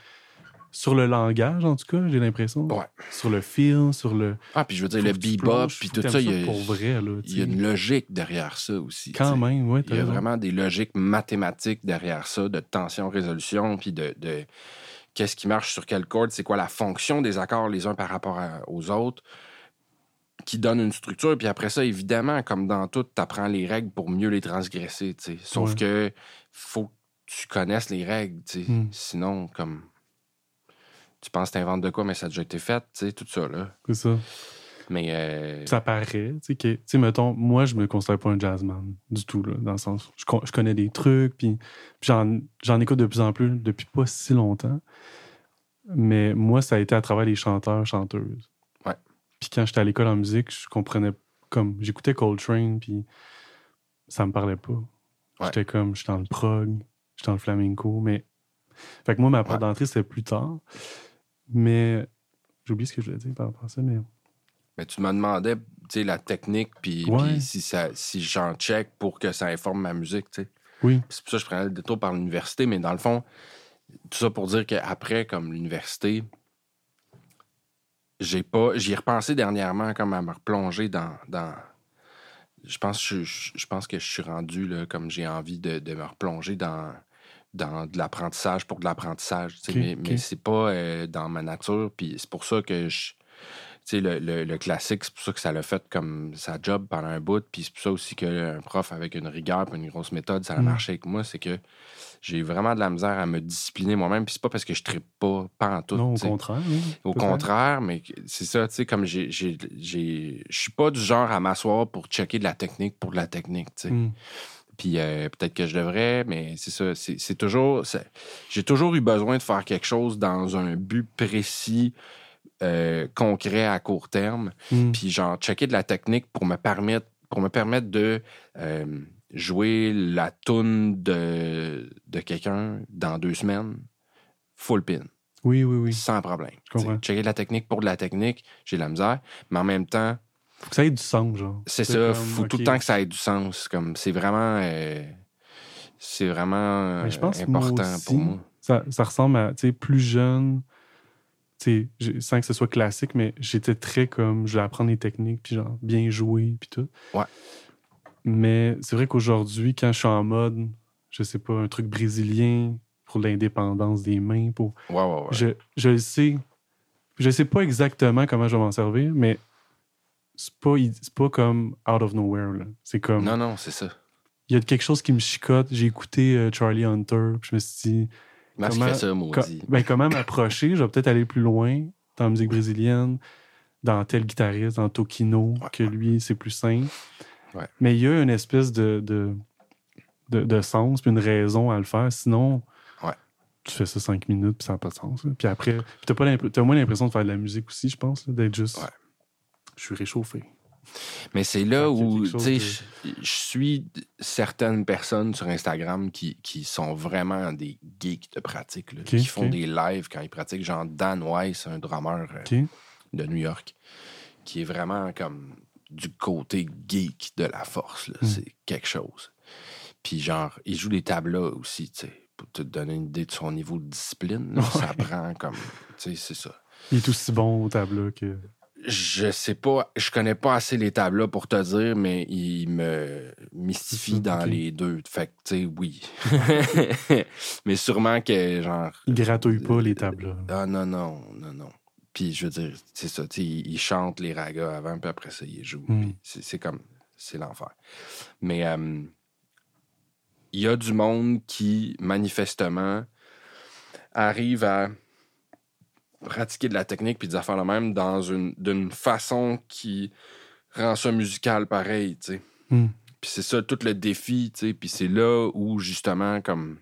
sur le langage, en tout cas, j'ai l'impression. Ouais. Sur le feel, sur le. Ah, puis je veux dire, le bebop, puis tout ça, il y, a, pour vrai, là, il y a une logique derrière ça aussi. Quand même, oui. Il y a vraiment des logiques mathématiques derrière ça, de tension-résolution, puis de, de qu'est-ce qui marche sur quelle corde, c'est quoi la fonction des accords les uns par rapport aux autres, qui donne une structure. Puis après ça, évidemment, comme dans tout, tu apprends les règles pour mieux les transgresser. Sauf que faut que tu connaisses les règles. Hmm. Sinon, comme tu penses que t'inventes de quoi, mais ça a déjà été fait, tu sais, tout ça, là. C'est ça. Mais. Euh... Ça paraît, tu sais, que, tu sais, mettons, moi, je me considère pas un jazzman du tout, là, dans le sens, je, je connais des trucs, puis, j'en écoute de plus en plus depuis pas si longtemps. Mais moi, ça a été à travers les chanteurs, chanteuses. Ouais. Puis quand j'étais à l'école en musique, je comprenais, comme, j'écoutais Coltrane, puis ça me parlait pas. J'étais comme, j'étais dans le prog, j'étais dans le flamenco, mais. Fait que moi, ma porte d'entrée, c'était plus tard. Mais j'ai oublié ce que je voulais dire par rapport à ça, mais. Mais tu me demandais, tu sais, la technique, puis si, ça, si j'en check pour que ça informe ma musique, tu sais. Oui. C'est pour ça que je prenais le détour par l'université, mais dans le fond, tout ça pour dire qu'après, comme l'université, j'ai pas. J'y ai repensé dernièrement, comme à me replonger dans. dans je pense, je, je, pense que je suis rendu, là, comme j'ai envie de, de me replonger dans dans de l'apprentissage pour de l'apprentissage. mais, mais c'est pas euh, dans ma nature. Puis c'est pour ça que je. Le, le, le, classique, c'est pour ça que ça l'a fait comme sa job pendant un bout. Puis c'est pour ça aussi qu'un prof avec une rigueur et une grosse méthode, ça a mm. marché avec moi. C'est que j'ai vraiment de la misère à me discipliner moi-même. Puis c'est pas parce que je ne pas, pas en tout. Non, au contraire. au contraire, mais c'est ça, tu sais, comme j'ai. Je suis pas du genre à m'asseoir pour checker de la technique pour de la technique, tu sais. Mm. Puis euh, peut-être que je devrais, mais c'est ça. C'est toujours. J'ai toujours eu besoin de faire quelque chose dans un but précis, euh, concret à court terme. Hmm. Puis genre, checker de la technique pour me permettre, pour me permettre de euh, jouer la toune de, de quelqu'un dans deux semaines, full pin. Oui, oui, oui. Sans problème. Checker de la technique pour de la technique, j'ai la misère. Mais en même temps, faut que ça ait du sens, genre. C'est ça. Il faut tout le temps que ça ait du sens. Comme c'est vraiment, euh, c'est vraiment je pense important pour moi. Ça, ça ressemble à, tu sais, plus jeune. Sais, sans que ce soit classique, mais j'étais très comme, je voulais apprendre les techniques, puis genre bien jouer, puis tout. Ouais. Mais c'est vrai qu'aujourd'hui, quand je suis en mode, je sais pas, un truc brésilien pour l'indépendance des mains, pour. Ouais, ouais, ouais. Je, je le sais. Je sais pas exactement comment je vais m'en servir, mais c'est pas, pas comme out of nowhere. C'est comme. Non, non, c'est ça. Il y a quelque chose qui me chicote. J'ai écouté euh, Charlie Hunter, puis je me suis dit. Comment, ça, maudit. ben, comment m'approcher? Je vais peut-être aller plus loin dans la musique brésilienne, dans tel guitariste, dans Tokino, que lui, c'est plus simple. Mais il y a une espèce de, de, de, sens, puis une raison à le faire. Sinon, tu fais ça cinq minutes, puis ça n'a pas de sens. Puis après, tu as, moins l'impression de faire de la musique aussi, je pense, d'être juste je suis réchauffé. Mais c'est là où, tu sais, je, suis certaines personnes sur Instagram qui, qui sont vraiment des geeks de pratique, qui font des lives quand ils pratiquent. Genre Dan Weiss, un drummer euh, de New York, qui est vraiment comme du côté geek de la force. Hmm. C'est quelque chose. Puis genre, il joue des tableaux aussi, tu sais, pour te donner une idée de son niveau de discipline. Ça prend comme, tu sais, c'est ça. Il est aussi bon au tableau que... Je sais pas, je connais pas assez les tableaux pour te dire, mais il me mystifie dans les deux. Fait que, tu sais, oui. mais sûrement que, genre. Il gratouille pas les tableaux. Ah, non, non, non, non. Puis je veux dire, c'est ça, tu sais, il, chante les ragas avant, puis après ça, il joue. Mm. C'est c'est comme, c'est l'enfer. Mais euh, il y a du monde qui, manifestement, arrive à pratiquer de la technique puis des affaires la même dans une d'une façon qui rend ça musical pareil, tu sais. Mm. Puis c'est ça tout le défi, tu sais. Puis c'est là où justement comme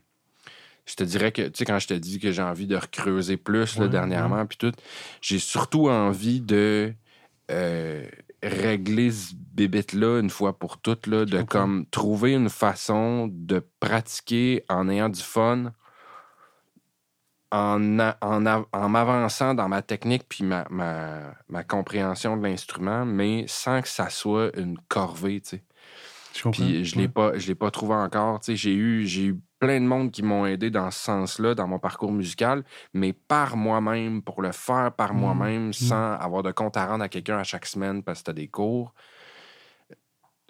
je te dirais que tu sais quand je te dis que j'ai envie de recreuser plus là, dernièrement puis tout, j'ai surtout envie de euh, régler ce bébête là une fois pour toutes là, de comme trouver une façon de pratiquer en ayant du fun en, m'avançant dans ma technique puis ma, ma, ma compréhension de l'instrument, mais sans que ça soit une corvée, tu sais. Je comprends. Puis je l'ai pas, je l'ai pas trouvé encore. Tu sais, j'ai eu, j'ai eu plein de monde qui m'ont aidé dans ce sens-là, dans mon parcours musical, mais par moi-même, pour le faire par Mm. moi-même, sans avoir de compte à rendre à quelqu'un à chaque semaine parce que t'as des cours.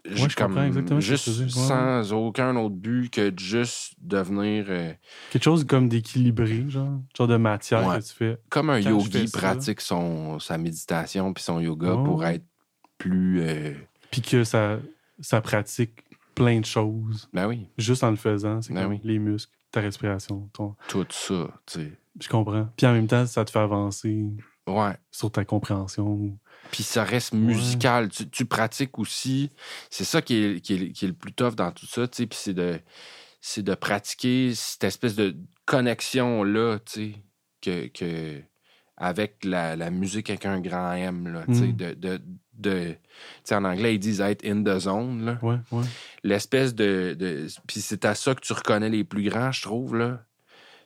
Je comprends exactement ce que tu sans aucun autre but que de juste devenir euh, Quelque chose comme d'équilibré, genre. Genre de matière Ouais. que tu fais. comme un Quand yogi ça- pratique son, sa méditation puis son yoga Oh. pour être plus. euh, Puis que ça, ça pratique plein de choses ben oui, juste en le faisant. C'est Ben comme oui. les muscles, ta respiration. Ton... tout ça, tu sais. Je comprends. Puis en même temps, ça te fait avancer Ouais. sur ta compréhension. Puis ça reste musical. Tu, tu pratiques aussi. C'est ça qui est, qui, est, qui est le plus tough dans tout ça, tu sais. Puis c'est de, c'est de pratiquer cette espèce de connexion-là, tu sais, que, que, avec la, la musique avec un grand M, là, tu sais. Mm. De, en anglais, ils disent être in the zone, là. Ouais, ouais. L'espèce de. de puis c'est à ça que tu reconnais les plus grands, je trouve, là.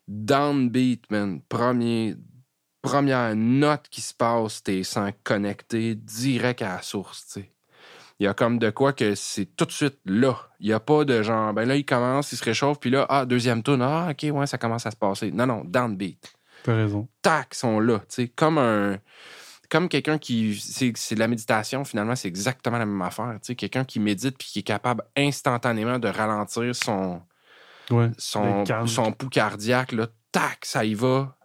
Downbeat, man. Premier, première note qui se passe, t'es sans connecter direct à la source. Il y a comme de quoi que c'est tout de suite là. Il n'y a pas de genre, ben là, il commence, il se réchauffe, puis là, ah, deuxième tourne, ah, ok, ouais, ça commence à se passer. Non, non, downbeat. T'as raison. Tac, sont là, tu sais. Comme un. Comme quelqu'un qui. C'est de la méditation, finalement, c'est exactement la même affaire. Tu sais, quelqu'un qui médite puis qui est capable instantanément de ralentir son, Ouais. son, son pouls cardiaque, là, tac, ça y va.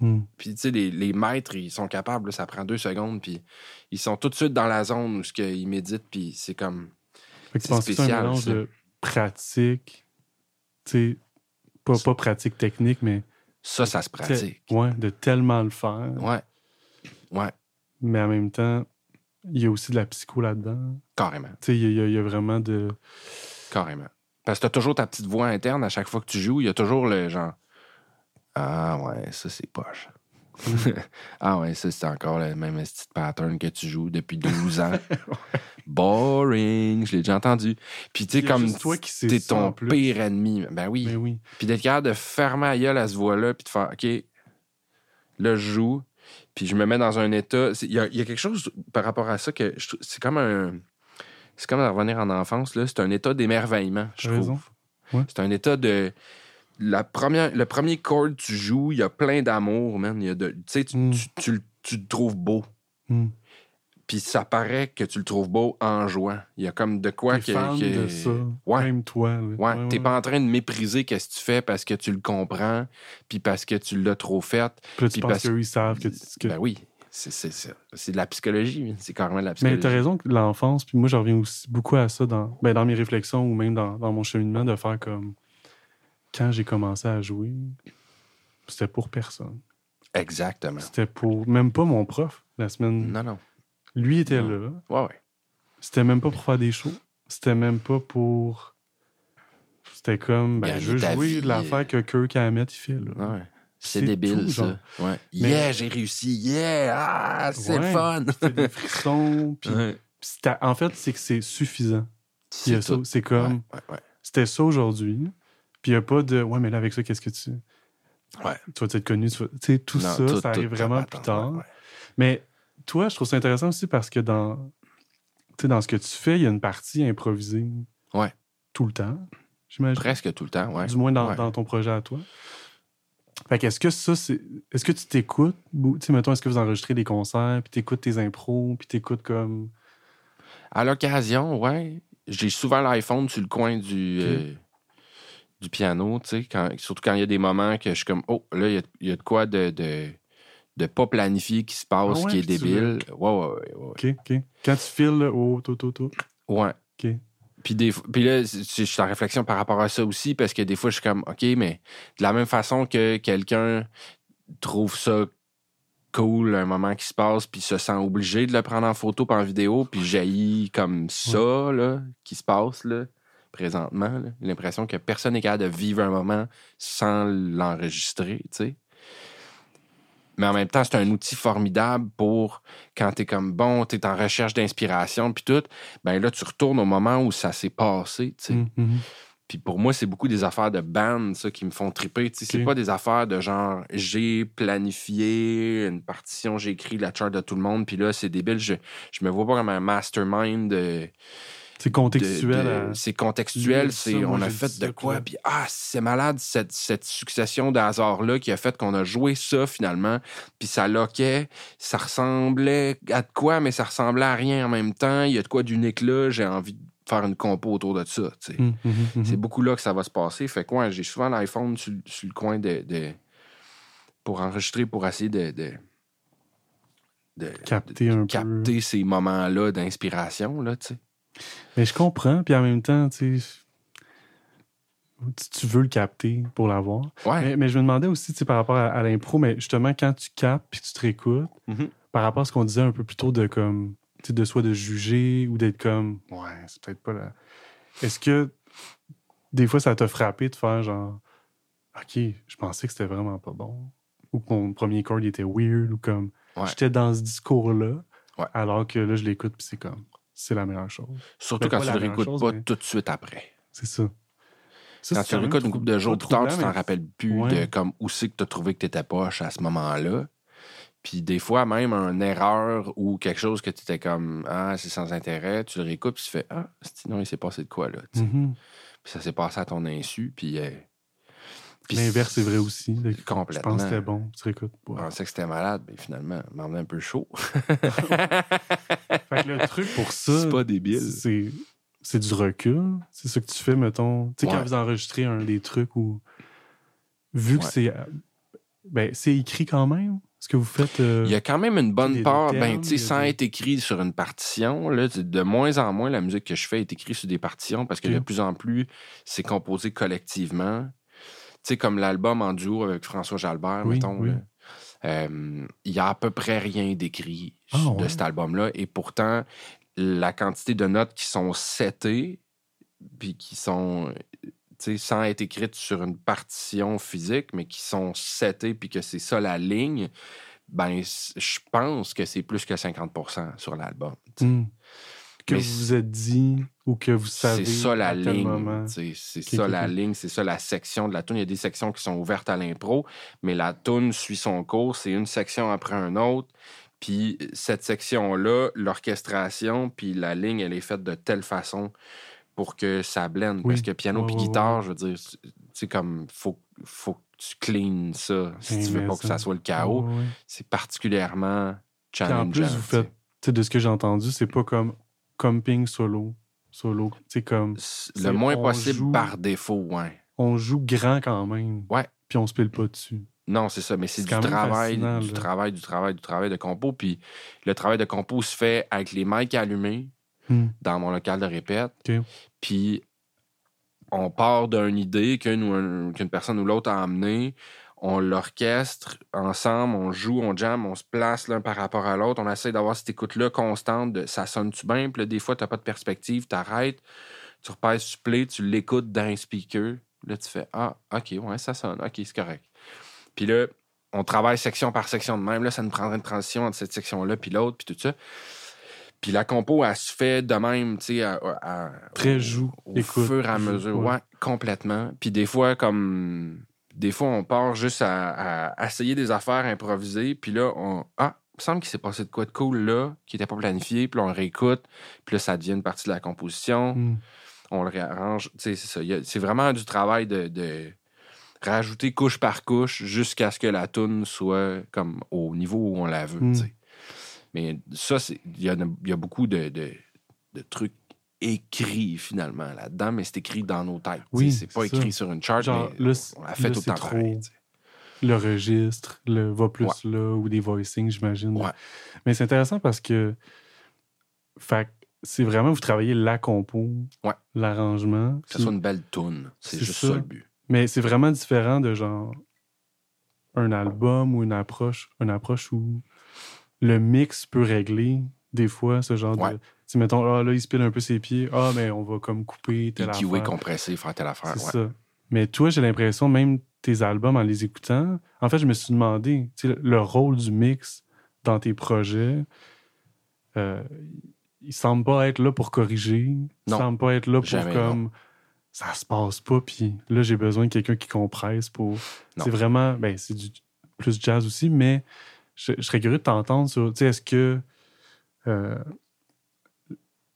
Hmm. Puis, tu sais, les, les maîtres, ils sont capables, là, ça prend deux secondes, puis ils sont tout de suite dans la zone où ce que ils méditent, puis c'est comme. Fait que C'est penses que c'est un spécial, mélange de pratique, tu sais, pas, pas pratique technique, mais Ça, ça se pratique. ouais, de tellement le faire. Ouais. Ouais, Mais en même temps, il y a aussi de la psycho là-dedans. carrément. Tu sais, il y, y a vraiment de. Carrément. Parce que t'as toujours ta petite voix interne à chaque fois que tu joues. Il y a toujours le genre Ah ouais, ça c'est poche. ah ouais, ça c'est encore le même petit pattern que tu joues depuis 12 ans. Boring, je l'ai déjà entendu. Puis tu sais, comme toi qui t'es ton pire ennemi. Ben oui. Oui. Puis d'être capable de fermer la gueule à ce voix-là, puis de faire OK, là je joue, puis je me mets dans un état. Il y a, il y a quelque chose par rapport à ça que c'est comme un. C'est comme de revenir en enfance, là. C'est un état d'émerveillement, je trouve. Ouais. C'est un état de. La première, le premier chord que tu joues, il y a plein d'amour, man. Y a de, tu sais, tu, Mm. tu, tu le- tu le trouves beau. Hmm. Puis ça paraît que tu le trouves beau en jouant. Il y a comme de quoi que. que- de ça. Ouais. Même toi. là. Ouais, t'es pas en train de mépriser qu'est-ce que tu fais parce que tu le comprends, puis parce que tu l'as trop fait. Puis tu penses parce- qu'eux, ils savent que. tu- que- Ben oui, c'est de la psychologie, c'est carrément de la Mais psychologie. t'as raison que l'enfance, puis moi, je reviens aussi beaucoup à ça dans, ben, dans mes réflexions ou même dans, dans mon cheminement, de faire comme. Quand j'ai commencé à jouer, c'était pour personne. Exactement. C'était pour. Même pas mon prof, la semaine. Non, non. Lui était Non. là. Ouais, ouais. C'était même pas pour faire des shows. C'était même pas pour. C'était comme, ben, Gagner je veux jouer l'affaire que Kirk Hammett il fait, là. ouais. C'est débile, tout, ça. genre. Ouais. Mais- Yeah, j'ai réussi. Yeah! Ah, c'est Ouais. fun! C'était des frissons. Ouais. en fait, c'est que c'est suffisant. C'est ça. tout. C'est comme, c'était ça aujourd'hui. Puis il n'y a pas de, ouais, mais là, avec ça, qu'est-ce que tu. Ouais. Tu vas être connu. Tu, sais, tout Non, ça, tout- ça arrive vraiment plus tard. ouais. Mais toi, je trouve ça intéressant aussi parce que dans, dans ce que tu fais, il y a une partie improvisée. Ouais. Tout le temps, j'imagine. Presque tout le temps, ouais. Du moins dans, Ouais. dans ton projet à toi. Fait que est-ce que ça, c'est. Est-ce que tu t'écoutes? ou, Tu sais, mettons, est-ce que vous enregistrez des concerts, puis t'écoutes tes impros, puis t'écoutes comme. À l'occasion, ouais. J'ai souvent l'iPhone sur le coin du, euh, du piano, tu sais, quand- surtout quand il y a des moments que je suis comme, oh, là, il y a, il y a de quoi de, de, de pas planifier qui se passe, Ah ouais, qui est débile. Ouais, ouais, ouais, ouais. OK, OK. Quand tu files, oh, tout, tout, tout. Ouais. OK. Puis, des, puis là, je suis en réflexion par rapport à ça aussi, parce que des fois, je suis comme, OK, mais de la même façon que quelqu'un trouve ça cool, un moment qui se passe, puis se sent obligé de le prendre en photo puis en vidéo, puis jaillit comme ça, là, qui se passe, là, présentement. J'ai l'impression que personne n'est capable de vivre un moment sans l'enregistrer, tu sais. Mais en même temps, c'est un outil formidable pour quand t'es comme bon, t'es en recherche d'inspiration, puis tout, ben là, tu retournes au moment où ça s'est passé, tu sais. Mhm, mhm. Puis pour moi, c'est beaucoup des affaires de band, ça, qui me font triper. Sais, C'est pas des affaires de genre, j'ai planifié une partition, j'ai écrit la chart de tout le monde, puis là, c'est débile. Je, je me vois pas comme un mastermind de. C'est contextuel. à- C'est contextuel, c'est moi, on a fait de quoi, puis- ah, c'est malade, cette, cette succession de hasards-là qui a fait qu'on a joué ça finalement, puis ça loquait, ça ressemblait à de quoi, mais ça ressemblait à rien en même temps. Il y a de quoi d'unique là, j'ai envie de faire une compo autour de ça. Mhm, mhm, mhm. C'est beaucoup là que ça va se passer. Fait que ouais, j'ai souvent l'iPhone sur, sur le coin de, de- pour enregistrer, pour essayer de, de, de- Capter de un peu. capter ces moments-là d'inspiration, là. Mais je comprends, puis en même temps, tu sais, tu- veux le capter pour l'avoir. Ouais. Mais, mais je me demandais aussi, tu sais, par rapport à, à l'impro, mais justement, quand tu captes puis tu te réécoutes, Mhm. par rapport à ce qu'on disait un peu plus tôt de comme, tu sais, de soit de juger ou d'être comme, ouais, c'est peut-être pas là. Est-ce que des fois ça t'a frappé de faire genre, ok, je pensais que c'était vraiment pas bon, ou que mon premier chord il était weird, ou comme, Ouais. j'étais dans ce discours-là, Ouais. alors que là je l'écoute puis c'est comme, c'est la meilleure chose. Surtout Ben, quand tu même réécoutes pas mais- tout de suite après. C'est ça. Ça, Quand tu le réécoutes une couple de jours plus tard, tu t'en rappelles plus Ouais. de comme où c'est que tu as trouvé que tu étais poche à ce moment-là. Puis des fois, même une erreur ou quelque chose que tu étais comme Ah, c'est sans intérêt, tu le réécoutes puis tu fais Ah, sinon il s'est passé de quoi là? Mhm. Puis ça s'est passé à ton insu, puis. euh, puis L'inverse est vrai aussi. Je Complètement. pense que c'était bon. Tu réécoutes. Je pensais que c'était malade, mais finalement, m'en venait un peu chaud. Fait que le truc pour ça, c'est pas débile. c'est c'est du recul. C'est ça que tu fais, mettons. Tu sais, quand vous enregistrez un des trucs où. Vu que c'est. Ben, c'est écrit quand même, ce que vous faites. euh, Il y a quand même une bonne part, termes, ben, tu sais, sans des- être écrit sur une partition, là, de moins en moins, la musique que je fais est écrite sur des partitions parce que de plus en plus, c'est composé collectivement. Tu sais, comme l'album en duo avec François Jalbert, Oui, mettons, oui. Euh, il y a à peu près rien d'écrit Ah, de ouais. cet album-là. Et pourtant, la quantité de notes qui sont setées, puis qui sont, tu sais, sans être écrites sur une partition physique, mais qui sont setées, puis que c'est ça la ligne, ben, je pense que c'est plus que 50% sur l'album. hmm, que Mais vous vous êtes dit ou que vous savez. C'est ça la ligne. C'est ça la ligne, c'est ça la section de la tune. Il y a des sections qui sont ouvertes à l'impro, mais la tune suit son cours. C'est une section après un autre. Puis cette section-là, l'orchestration, puis la ligne, elle est faite de telle façon pour que ça blende. Oui. Parce que piano puis guitare, je veux dire, c'est comme, faut, faut que tu clean ça si tu veux pas que ça. ça soit le chaos. C'est particulièrement Puis en challengeant. plus, vous faites. Tu sais, de ce que j'ai entendu, c'est pas comme comping solo. Solo. C'est comme. Le moins possible joue- par défaut, ouais. On joue grand quand même. Ouais. Puis on se pile pas dessus. Non, c'est ça, mais c'est du travail, du là. travail, du travail, du travail de compo. Puis le travail de compo se fait avec les mics allumés Hmm. dans mon local de répète. Puis on part d'une idée qu'une ou un- qu'une personne ou l'autre a amenée. On l'orchestre ensemble, on joue, on jam, on se place l'un par rapport à l'autre. On essaie d'avoir cette écoute-là constante de ça sonne-tu bien? Puis là, des fois, tu n'as pas de perspective, tu arrêtes, tu repasses sur play, tu l'écoutes dans un speaker. Là, tu fais Ah, OK, ouais, ça sonne, OK, c'est correct. Puis là, on travaille section par section de même. Là, ça nous prendrait une transition entre cette section-là puis l'autre, puis tout ça. Puis la compo, elle se fait de même, tu sais, à- à- Très joue, au écoute, fur et à joue, mesure. ouais. Ouais, complètement. Puis des fois, comme. Des fois, on part juste à, à essayer des affaires improvisées. Puis là, on. Ah, il me semble qu'il s'est passé de quoi de cool là, qui n'était pas planifié. Puis là, on le réécoute. Puis là, ça devient une partie de la composition. Hmm. On le réarrange. C'est ça. C'est vraiment du travail de, de rajouter couche par couche jusqu'à ce que la toune soit comme au niveau où on la veut. Mm. sais. Mais ça, c'est- il y, a- il y a beaucoup de, de- de trucs écrits finalement là-dedans, mais c'est écrit dans nos têtes. Oui, c'est pas écrit ça. sur une chart, Genre, mais on l'a fait là, tout le temps pareil. le registre, le va plus là, ou des voicings, j'imagine. Ouais. Mais c'est intéressant parce que. Fait c'est vraiment, vous travaillez la compo, Ouais. l'arrangement. Que ce soit une belle tune. C'est juste ça. ça. le but. Mais c'est vraiment différent de genre un album ou une approche, une approche où le mix peut régler des fois ce genre de. Sais, mettons, ah là, il se pile un peu ses pieds. Ah, mais on va comme couper telle affaire. compressé, faire telle affaire. C'est ouais. ça. Mais toi, j'ai l'impression, même tes albums, en les écoutant, en fait, je me suis demandé, tu sais, le rôle du mix dans tes projets, euh, il semble pas être là pour corriger. Il semble pas être là pour comme ça se passe pas, puis là, j'ai besoin de quelqu'un qui compresse pour. C'est vraiment, ben, c'est du plus jazz aussi, mais je, je serais curieux de t'entendre sur, tu sais, est-ce que euh,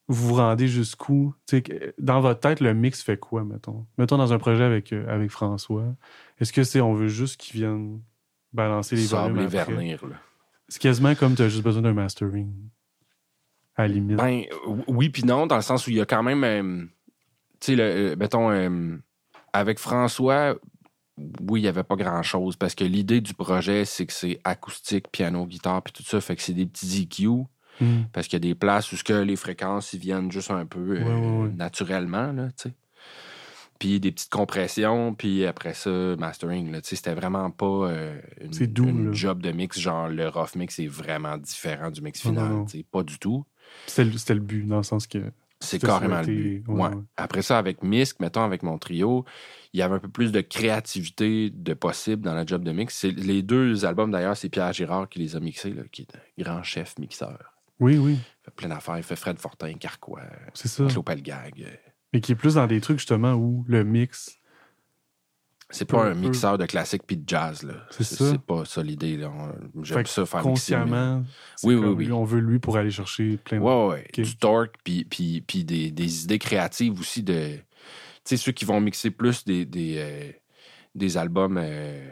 vous vous rendez jusqu'où? Dans votre tête, le mix fait quoi, mettons? Mettons dans un projet avec, euh, avec François. Est-ce que c'est on veut juste qu'il vienne balancer les Sable volumes après? vernir. Là. C'est quasiment comme tu as juste besoin d'un mastering. À la limite. Ben, oui, puis non, dans le sens où il y a quand même. euh, tu sais, euh, mettons, euh, avec François, oui, il n'y avait pas grand-chose parce que l'idée du projet, c'est que c'est acoustique, piano, guitare, puis tout ça. Fait que c'est des petits EQ Hmm. parce qu'il y a des places où ce que les fréquences ils viennent juste un peu euh, naturellement, là. Puis des petites compressions, puis après ça, mastering. Là, c'était vraiment pas euh, une, doux, une job de mix, genre le rough mix est vraiment différent du mix non, final. non. Pas du tout. C'était le, but, dans le sens que. C'est carrément le but. ouais, Ouais. ouais. Après ça, avec Misk, mettons, avec mon trio, il y avait un peu plus de créativité de possible dans la job de mix. Les deux albums, d'ailleurs, c'est Pierre Girard qui les a mixés, là, qui est un grand chef mixeur. Oui, oui, Il fait plein d'affaires. Il fait Fred Fortin, Carquois, c'est ça. Claude Pelgag. euh, Mais qui est plus dans des trucs, justement, où le mix. C'est pas un mixeur de classique puis de jazz. là. C'est C'est ça. c'est pas ça l'idée. là. On- Fait J'aime ça faire mixer, mais- Consciemment, c'est Oui, oui, oui. lui, on veut lui pour aller chercher plein de. Ouais, ouais, ouais. Du torque, puis, puis, puis des, des idées créatives aussi de. Tu sais, ceux qui vont mixer plus des, des, euh, des albums. euh,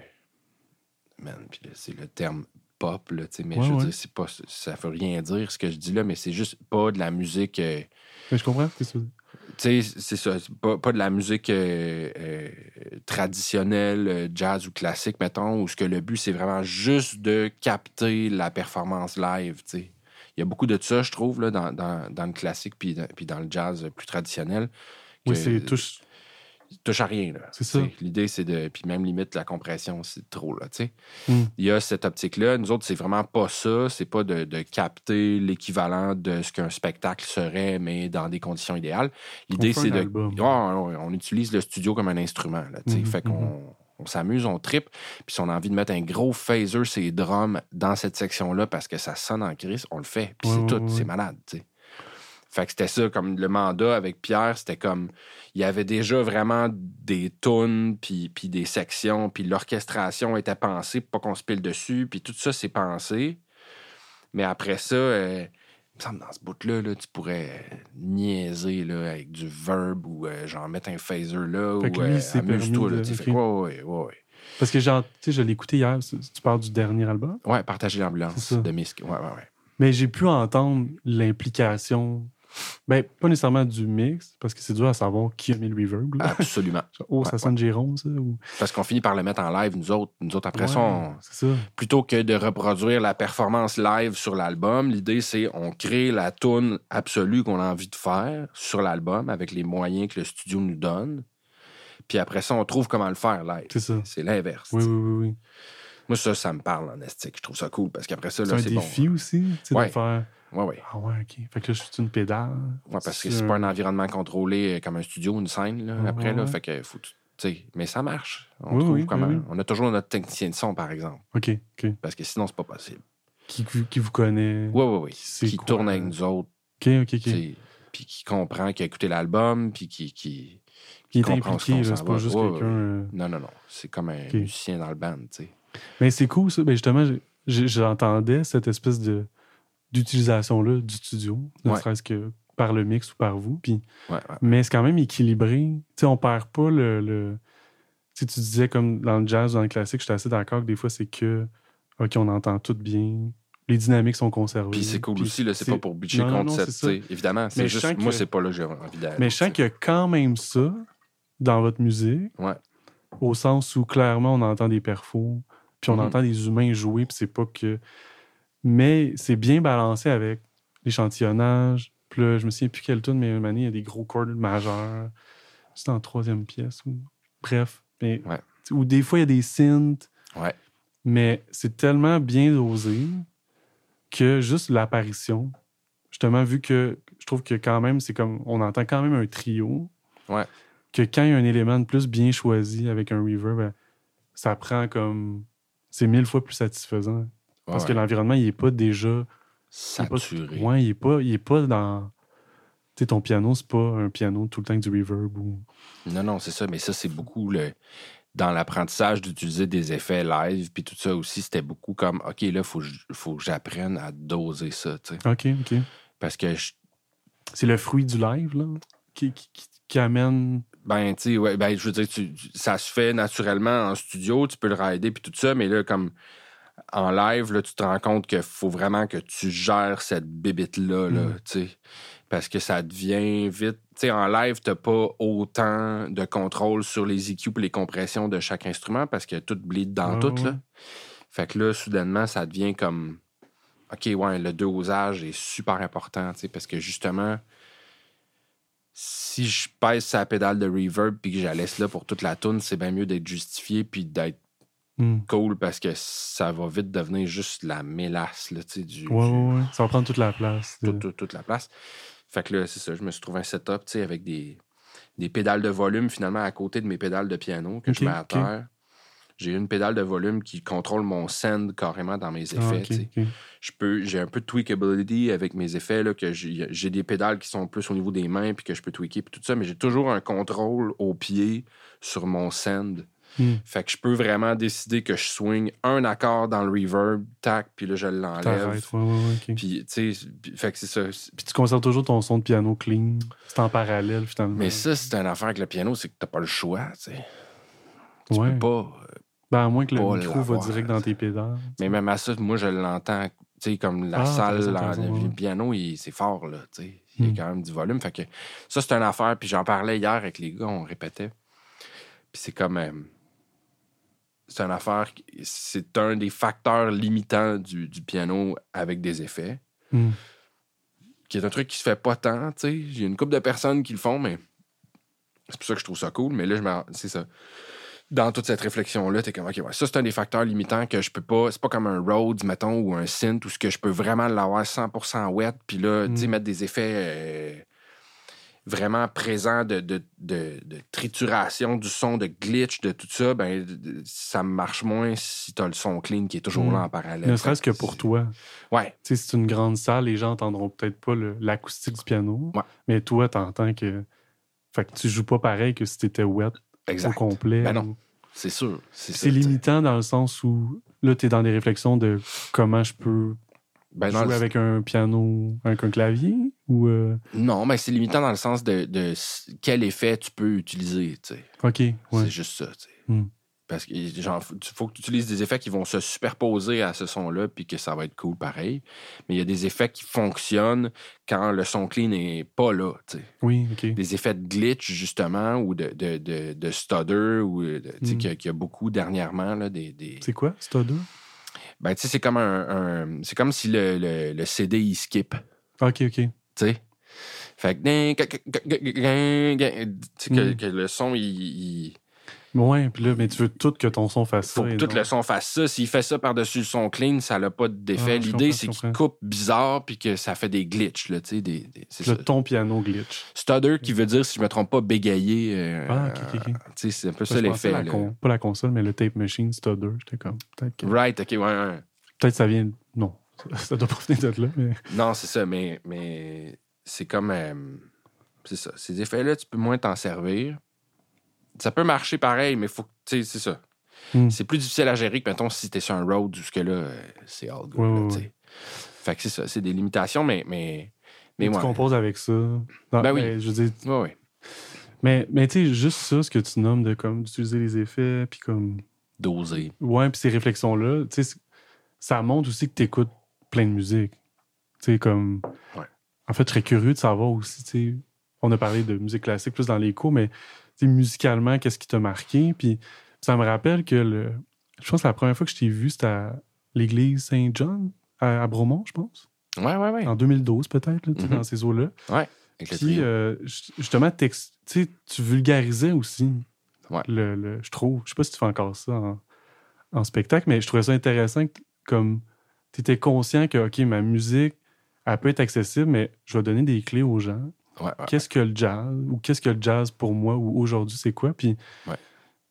Man, puis là, c'est le terme pop, là, tu sais, mais Ouais, je veux ouais. dire, c'est pas, ça veut rien dire ce que je dis là, mais c'est juste pas de la musique. euh, Mais je comprends ce que tu veux dire. tu sais, c'est ça, pas, pas de la musique euh, euh, traditionnelle, jazz ou classique, mettons, où ce que le but, c'est vraiment juste de capter la performance live, tu sais. Il y a beaucoup de ça, je trouve, là, dans, dans, dans le classique puis dans, puis dans le jazz plus traditionnel. Oui, c'est touche. Touche à rien, là. C'est ça. L'idée, c'est de... Puis même limite, la compression, c'est trop, là, tu sais. Mm. Il y a cette optique-là. Nous autres, c'est vraiment pas ça. C'est pas de, de capter l'équivalent de ce qu'un spectacle serait, mais dans des conditions idéales. L'idée, c'est de... ouais, on utilise le studio comme un instrument, là. Mhm, Fait qu'on... On s'amuse, on tripe, puis si on a envie de mettre un gros phaser sur les drums dans cette section-là parce que ça sonne en crise, on le fait. Puis Ouais, c'est ouais, tout, ouais. c'est malade, tu sais. Fait que c'était ça, comme le mandat avec Pierre, c'était comme. Il y avait déjà vraiment des tunes, puis, puis des sections, puis l'orchestration était pensée pour pas qu'on se pile dessus, puis tout ça, c'est pensé. Mais après ça, euh, il me semble dans ce bout-là, là, tu pourrais niaiser là, avec du verbe ou euh, genre mettre un phaser là, Fait ou euh, amuse-toi. Là, de- tu sais. Fait ok. que ouais, ouais, ouais. Parce que, genre, tu sais, je l'ai écouté hier. Tu parles du dernier album? Ouais, partager l'ambulance de Misk. Ouais, ouais, ouais. Mais j'ai pu entendre l'implication. Ben, pas nécessairement du mix, parce que c'est dur à savoir qui a mis le reverb. là. Absolument. Oh, ça Ouais, sonne Jérôme, ça. Ou... Parce qu'on finit par le mettre en live, nous autres. Nous autres, après ça, on- C'est ça. plutôt que de reproduire la performance live sur l'album, l'idée c'est on crée la tune absolue qu'on a envie de faire sur l'album avec les moyens que le studio nous donne. Puis après ça, on trouve comment le faire live. C'est ça. C'est l'inverse. Oui, oui, oui. oui. Moi, ça, ça me parle en estique. Je trouve ça cool parce qu'après ça, C'est là, un c'est bon. défi aussi, tu sais, de faire. Ouais, ouais. Ah ouais, ok. Fait que là, je suis une pédale. Ouais, parce que C'est c'est pas un- environnement contrôlé euh, comme un studio, une scène, là, après, ouais, là. Fait que faut. mais ça marche. On Oui, trouve oui, comment. oui, oui. On a toujours notre technicien de son, par exemple. Ok, ok. Parce que sinon, c'est pas possible. Qui, qui vous connaît? Ouais, ouais, ouais. Qui tourne avec nous autres. Ok, ok, ok. Puis qui comprend, qui a écouté l'album, puis qui, qui, Qui est comprend ce qu'on impliqué, c'est pas juste Ouais, quelqu'un. euh, Non, non, non. C'est comme un musicien dans le band, tu sais. Mais c'est cool, ça. Ben justement, j'entendais cette espèce de d'utilisation-là du studio, ne Ouais. serait-ce que par le mix ou par vous. Puis, Ouais, ouais. mais c'est quand même équilibré. Sais, on perd pas le. le... Tu sais, tu disais comme dans le jazz ou dans le classique, j'étais assez d'accord que des fois, c'est que, OK, on entend tout bien, les dynamiques sont conservées. Puis c'est cool puis aussi, là, c'est pas pour non, contre non, cette. Évidemment, c'est Mais je juste, moi, que- c'est pas là que j'ai envie d'aller. Mais je sens qu'il y a quand même ça dans votre musique, Ouais. au sens où clairement on entend des perfos, puis on Mhm. entend des humains jouer, puis c'est pas que. Mais c'est bien balancé avec l'échantillonnage. Puis là, je me souviens plus quelle tune, mais une année, il y a des gros chords majeurs. C'est la troisième pièce. Ou... Bref. Mais... Ouais. Ou des fois, il y a des synths. Ouais. Mais c'est tellement bien dosé que juste l'apparition, justement, vu que je trouve que quand même, c'est comme. On entend quand même un trio. Ouais. Que quand il y a un élément de plus bien choisi avec un reverb, ben, ça prend comme. C'est mille fois plus satisfaisant. Parce que l'environnement, il est pas déjà. pas- saturé. Ouais, il est pas, il est pas dans. Tu sais, ton piano, c'est pas un piano tout le temps avec du reverb ou. Non, non, c'est ça. Mais ça, c'est beaucoup le. Dans l'apprentissage d'utiliser des effets live, puis tout ça aussi, c'était beaucoup comme, OK, là, il faut, faut que j'apprenne à doser ça, tu sais. Ok, ok. Parce que, je- C'est le fruit du live, là, qui, qui, qui- amène. ben, tu sais, ouais, ben, je veux dire, tu- ça se fait naturellement en studio, tu peux le rider, puis tout ça, mais là, comme en live, là, tu te rends compte qu'il faut vraiment que tu gères cette bébite-là, là, Mm. tu sais. Parce que ça devient vite. Tu sais, en live, t'as pas autant de contrôle sur les EQ et les compressions de chaque instrument parce que tout bleed dans tout, ouais. là. Fait que là, soudainement, ça devient comme. OK, ouais, le dosage est super important, tu sais, parce que justement, si je pèse sa pédale de reverb puis que je la laisse là pour toute la tune, c'est bien mieux d'être justifié puis d'être Hmm. cool parce que ça va vite devenir juste la mélasse, là, tu sais, du, Ouais, du- ouais. Ça va prendre toute la place. de- toute, la place. Fait que là, c'est ça, je me suis trouvé un setup, tu sais, avec des, des pédales de volume finalement à côté de mes pédales de piano que je mets à terre. J'ai une pédale de volume qui contrôle mon send carrément dans mes effets. Ah. Je peux, j'ai un peu de tweakability avec mes effets, là, que j'ai j'ai des pédales qui sont plus au niveau des mains puis que je peux tweaker puis tout ça, mais j'ai toujours un contrôle au pied sur mon send. Hmm. Fait que je peux vraiment décider que je swing un accord dans le reverb, tac, puis là je l'enlève. T'arrêtes, ouais, ouais, ouais, ok. Puis, tu sais, fait que c'est ça. Puis tu conserves toujours ton son de piano clean. C'est en parallèle, finalement. Mais ça, c'est une affaire avec le piano, c'est que t'as pas le choix, tu sais. Tu peux pas. Ben, à moins que le micro va direct dans tes pédales. Mais même à ça, moi, je l'entends, tu sais, comme la Ah, salle, la- le piano, c'est fort, là, tu sais. Il y a Hmm. quand même du volume. Fait que ça, c'est une affaire. Puis j'en parlais hier avec les gars, on répétait. Puis c'est comme. euh, c'est une affaire, c'est un des facteurs limitants du, du piano avec des effets. Hmm. qui est un truc qui se fait pas tant, tu sais. J'ai une couple de personnes qui le font, mais c'est pour ça que je trouve ça cool. Mais là, je me... c'est ça. Dans toute cette réflexion-là, t'es comme, OK, ouais, ça, c'est un des facteurs limitants que je peux pas... C'est pas comme un Rhodes, mettons, ou un synth, où ce que je peux vraiment l'avoir 100% wet, puis là, tu sais, Mm. mettre des effets euh, vraiment présents de, de, de- de trituration du son, de glitch, de tout ça, ben, ça marche moins si t'as le son clean qui est toujours Mm. là en parallèle. Ne serait-ce que pour toi. Ouais, Tu sais, c'est une grande salle, les gens entendront peut-être pas l'acoustique du piano. Ouais. Mais toi, t'entends que. Fait que tu joues pas pareil que si t'étais wet au exact. complet. Ben non, ou- C'est sûr. C'est limitant dans le sens où là, t'es dans des réflexions de comment je peux Ben, jouer le- avec un piano, avec un clavier ou. euh, Non, mais c'est limitant dans le sens de, quel effet tu peux utiliser. tu sais. Ok, ouais. C'est juste ça. Hmm. Parce que genre, faut- que tu utilises des effets qui vont se superposer à ce son-là, puis que ça va être cool pareil. Mais il y a des effets qui fonctionnent quand le son clean n'est pas là. tu sais. Oui, ok. Des effets de glitch, justement, ou de, de, de, de stutter, ou sais, Hmm. qu'il y a- qu'il y a beaucoup dernièrement. Là, des, des... C'est quoi, Stutter? Ben, tu sais, c'est comme un, un- c'est comme si le, le, le CD il skip. Ok, ok. tu sais? Fait que, que, Mm. que le son, il, il- Ouais, puis là, mais tu veux tout que ton son fasse faut ça. que et tout non- le son fasse ça. S'il fait ça par-dessus le son clean, ça n'a pas d'effet. Ah, L'idée, c'est qu'il coupe bizarre puis que ça fait des glitches, là, des, des- ça. ton piano glitch. Stutter, qui veut dire, si je me trompe pas, bégayer. euh, Ah, ok, ok, ok. tu sais, c'est un peu Ça, l'effet. Pas la console, mais le tape machine Stutter. J'étais comme. Peut-être que, Right, ok, ouais, ouais. peut-être ça vient. Non, ça doit pas venir de là, mais. Non, c'est ça, mais, mais c'est comme. euh, c'est ça. Ces effets-là, tu peux moins t'en servir. Ça peut marcher pareil, mais faut que. Tu sais, c'est ça. Hmm. C'est plus difficile à gérer que, mettons, si t'es sur un road, jusque là, euh, c'est all good. Ouais, là, ouais, tu sais. Fait que c'est ça, c'est des limitations, mais. Mais, mais tu ouais. composes avec ça. Non, Ben oui. mais je veux dire, ouais. mais, mais tu sais, juste ça, ce que tu nommes de comme d'utiliser les effets, puis comme. Doser. Ouais, puis ces réflexions-là, tu sais, ça montre aussi que tu écoutes plein de musique. Tu sais, comme. En fait, je serais curieux de savoir aussi, tu sais, on a parlé de musique classique plus dans les cours, mais musicalement, qu'est-ce qui t'a marqué? Puis ça me rappelle que le. Je pense que la première fois que je t'ai vu, c'était à l'église Saint-John, à, Bromont, je pense. Ouais, ouais, ouais. En 2012, peut-être, mm-hmm. dans ces eaux-là. Ouais. Puis, euh, justement, tu vulgarisais aussi. Ouais. Le, je trouve. Je sais pas si tu fais encore ça en, spectacle, mais je trouvais ça intéressant que, comme tu étais conscient que, OK, ma musique, elle peut être accessible, mais je vais donner des clés aux gens. Qu'est-ce que le jazz? Ou qu'est-ce que le jazz pour moi? Ou aujourd'hui, c'est quoi? Puis,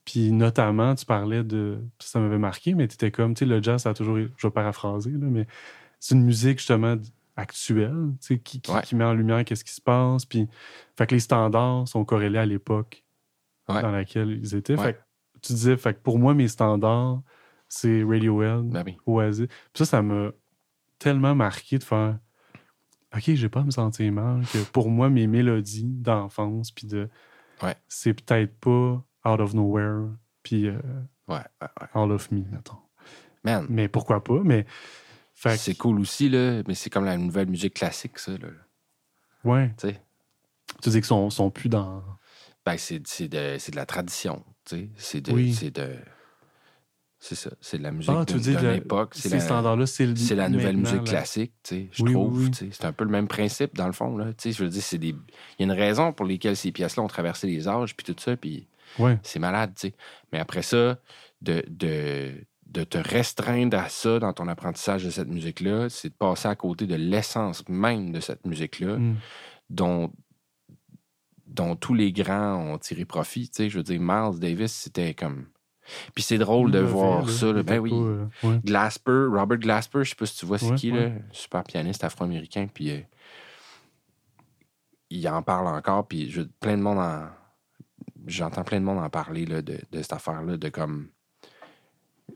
puis notamment, tu parlais de. Ça m'avait marqué, mais tu étais comme, tu sais, le jazz, ça a toujours. Je vais paraphraser, là, mais c'est une musique justement actuelle, tu sais, qui, qui, met en lumière qu'est-ce qui se passe. Puis, fait que les standards sont corrélés à l'époque dans laquelle ils étaient. Fait que, tu disais, fait que pour moi, mes standards, c'est Radiohead, ben Oasis. Puis ça, ça m'a tellement marqué de faire OK, j'ai pas à me sentir mal que pour moi, mes mélodies d'enfance, puis de. C'est peut-être pas Out of Nowhere, puis euh, All of Me, mettons. Man. Mais pourquoi pas? Mais. C'est cool aussi, là, mais c'est comme la nouvelle musique classique, ça. Là. Ouais. Tu sais. Tu dis qu'ils sont, sont plus dans. Ben, c'est de, de, la tradition, tu sais. C'est de. Oui. C'est de. C'est ça, c'est de la musique ah, de l'époque. Ces standards-là, c'est la nouvelle musique classique, tu sais, je trouve. C'est un peu le même principe, dans le fond. Là, je veux dire, c'est des... il y a une raison pour laquelle ces pièces-là ont traversé les âges, puis tout ça, puis c'est malade. tu sais. Mais après ça, de, de, de te restreindre à ça dans ton apprentissage de cette musique-là, c'est de passer à côté de l'essence même de cette musique-là, mm. dont, dont tous les grands ont tiré profit. Tu sais, je veux dire, Miles Davis, c'était comme puis c'est drôle de voir ça. Ben oui. Euh, Glasper, Robert Glasper, je sais pas si tu vois c'est qui, là, super pianiste afro-américain. Puis euh, il en parle encore. Puis je, plein de monde en. J'entends plein de monde en parler là, de, cette affaire-là, de comme.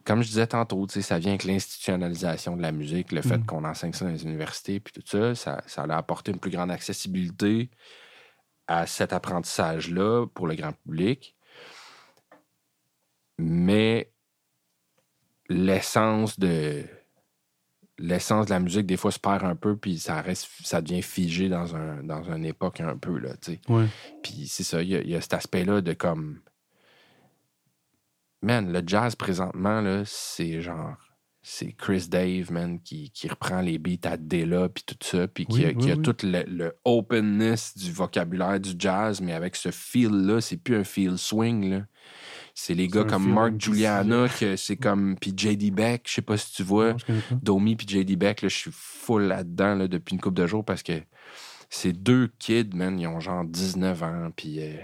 Comme je disais tantôt, ça vient avec l'institutionnalisation de la musique, le fait mm. qu'on enseigne ça dans les universités, puis tout ça, ça, ça a apporté une plus grande accessibilité à cet apprentissage-là pour le grand public mais l'essence de l'essence de la musique des fois se perd un peu puis ça reste ça devient figé dans un dans une époque un peu là tu sais. Puis c'est ça il y, a cet aspect là de comme man le jazz présentement là c'est genre c'est Chris Dave man qui, qui, reprend les beats à Della puis tout ça puis qui, a, tout le, le, openness du vocabulaire du jazz mais avec ce feel là c'est plus un feel swing là c'est les gars comme Mark Juliana, que c'est comme. Puis JD Beck, je sais pas si tu vois. Domi puis JD Beck, je suis full là-dedans là, depuis une couple de jours parce que ces deux kids, man, ils ont genre 19 ans. Puis. Euh,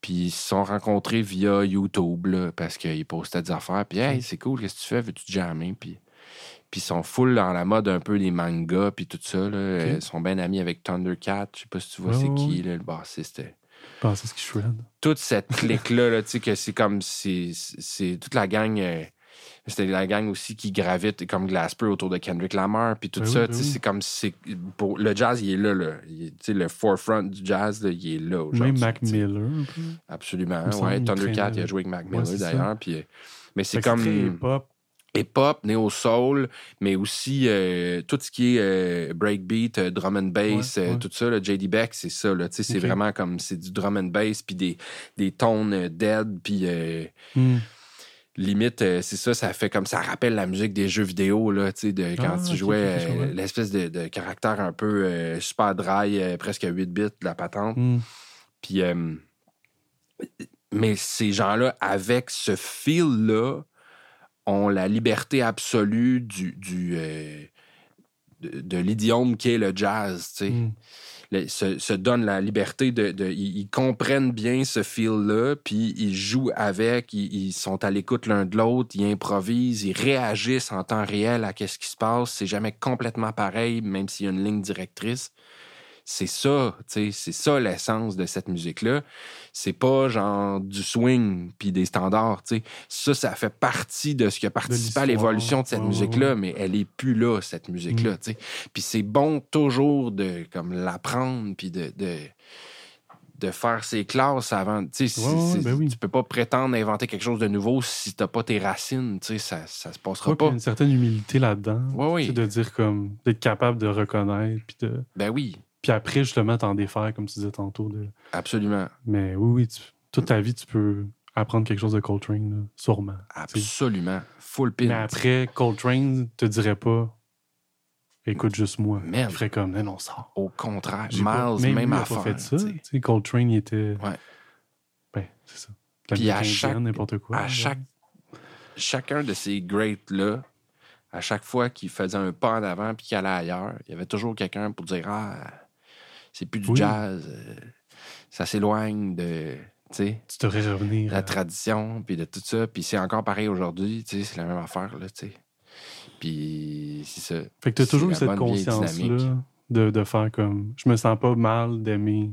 puis ils se sont rencontrés via YouTube là, parce qu'ils postaient des affaires. Puis, hey, c'est cool, qu'est-ce que tu fais? Veux-tu jammer? Puis, puis ils sont full dans la mode un peu des mangas, puis tout ça. Là. Ils sont bien amis avec Thundercat. Je sais pas si tu vois c'est qui, là, le bassiste. Toute cette clique-là, tu sais, que c'est comme. C'est toute la gang. Euh, c'était la gang aussi qui gravite comme Glasper autour de Kendrick Lamar, puis tout ben ça. Ben c'est comme. Pour, le jazz, il est là. le forefront du jazz, là, il est là. Même Mac Miller. Absolument. Ouais, Thundercat, il a joué avec Mac Miller d'ailleurs. Puis, mais c'est comme. Hip-hop, néo-soul, mais aussi euh, tout ce qui est euh, breakbeat, euh, drum and bass, tout ça. Là, JD Beck, c'est ça. Là, C'est vraiment comme c'est du drum and bass, puis des, des tones dead, puis hmm. limite, c'est ça, ça fait comme ça rappelle la musique des jeux vidéo, là, de, quand ah, tu jouais l'espèce de, caractère un peu super dry, presque 8 bits de la patente. Hmm. Puis, mais ces gens-là, avec ce feel-là, ont la liberté absolue du, du euh, de, l'idiome qui est le jazz, tu sais. Mm. se, donnent la liberté de, ils, comprennent bien ce feel-là, puis ils jouent avec, ils, sont à l'écoute l'un de l'autre, ils improvisent, ils réagissent en temps réel à ce qui se passe. C'est jamais complètement pareil, même s'il y a une ligne directrice c'est ça, c'est ça l'essence de cette musique-là. C'est pas genre du swing puis des standards, sais. Ça, ça fait partie de ce qui a participé à l'évolution de cette musique-là, mais elle est plus là, cette musique-là, mm. Puis c'est bon toujours de comme l'apprendre puis de, de, faire ses classes avant. Tu sais, ben tu peux pas prétendre inventer quelque chose de nouveau si t'as pas tes racines, tu sais, ça, ça se passera pas. Il y a une certaine humilité là-dedans. De dire comme, d'être capable de reconnaître puis de... Ben oui. Puis après, justement, t'en défaire, comme tu disais tantôt. De... Absolument. Mais oui, oui, toute ta vie, tu peux apprendre quelque chose de Coltrane, sûrement. Absolument. Full pin. Mais après, Coltrane te dirait pas écoute juste moi. Merde. Il ferait comme, non, on sort. Au contraire. Miles, même, même affaire. fait ça. Coltrane, il était. Ouais. Ben, c'est ça. Puis à chaque. n'importe quoi. À chaque. Chacun de ces greats-là, à chaque fois qu'il faisait un pas en avant puis qu'il allait ailleurs, il y avait toujours quelqu'un pour dire Ah, c'est plus du jazz, euh, ça s'éloigne de. tu devrais revenir. La tradition, puis de tout ça. Puis c'est encore pareil aujourd'hui, c'est la même affaire, là, tu sais. Puis c'est ça. Fait que t'as toujours eu cette conscience-là de, de, faire comme. Je me sens pas mal d'aimer,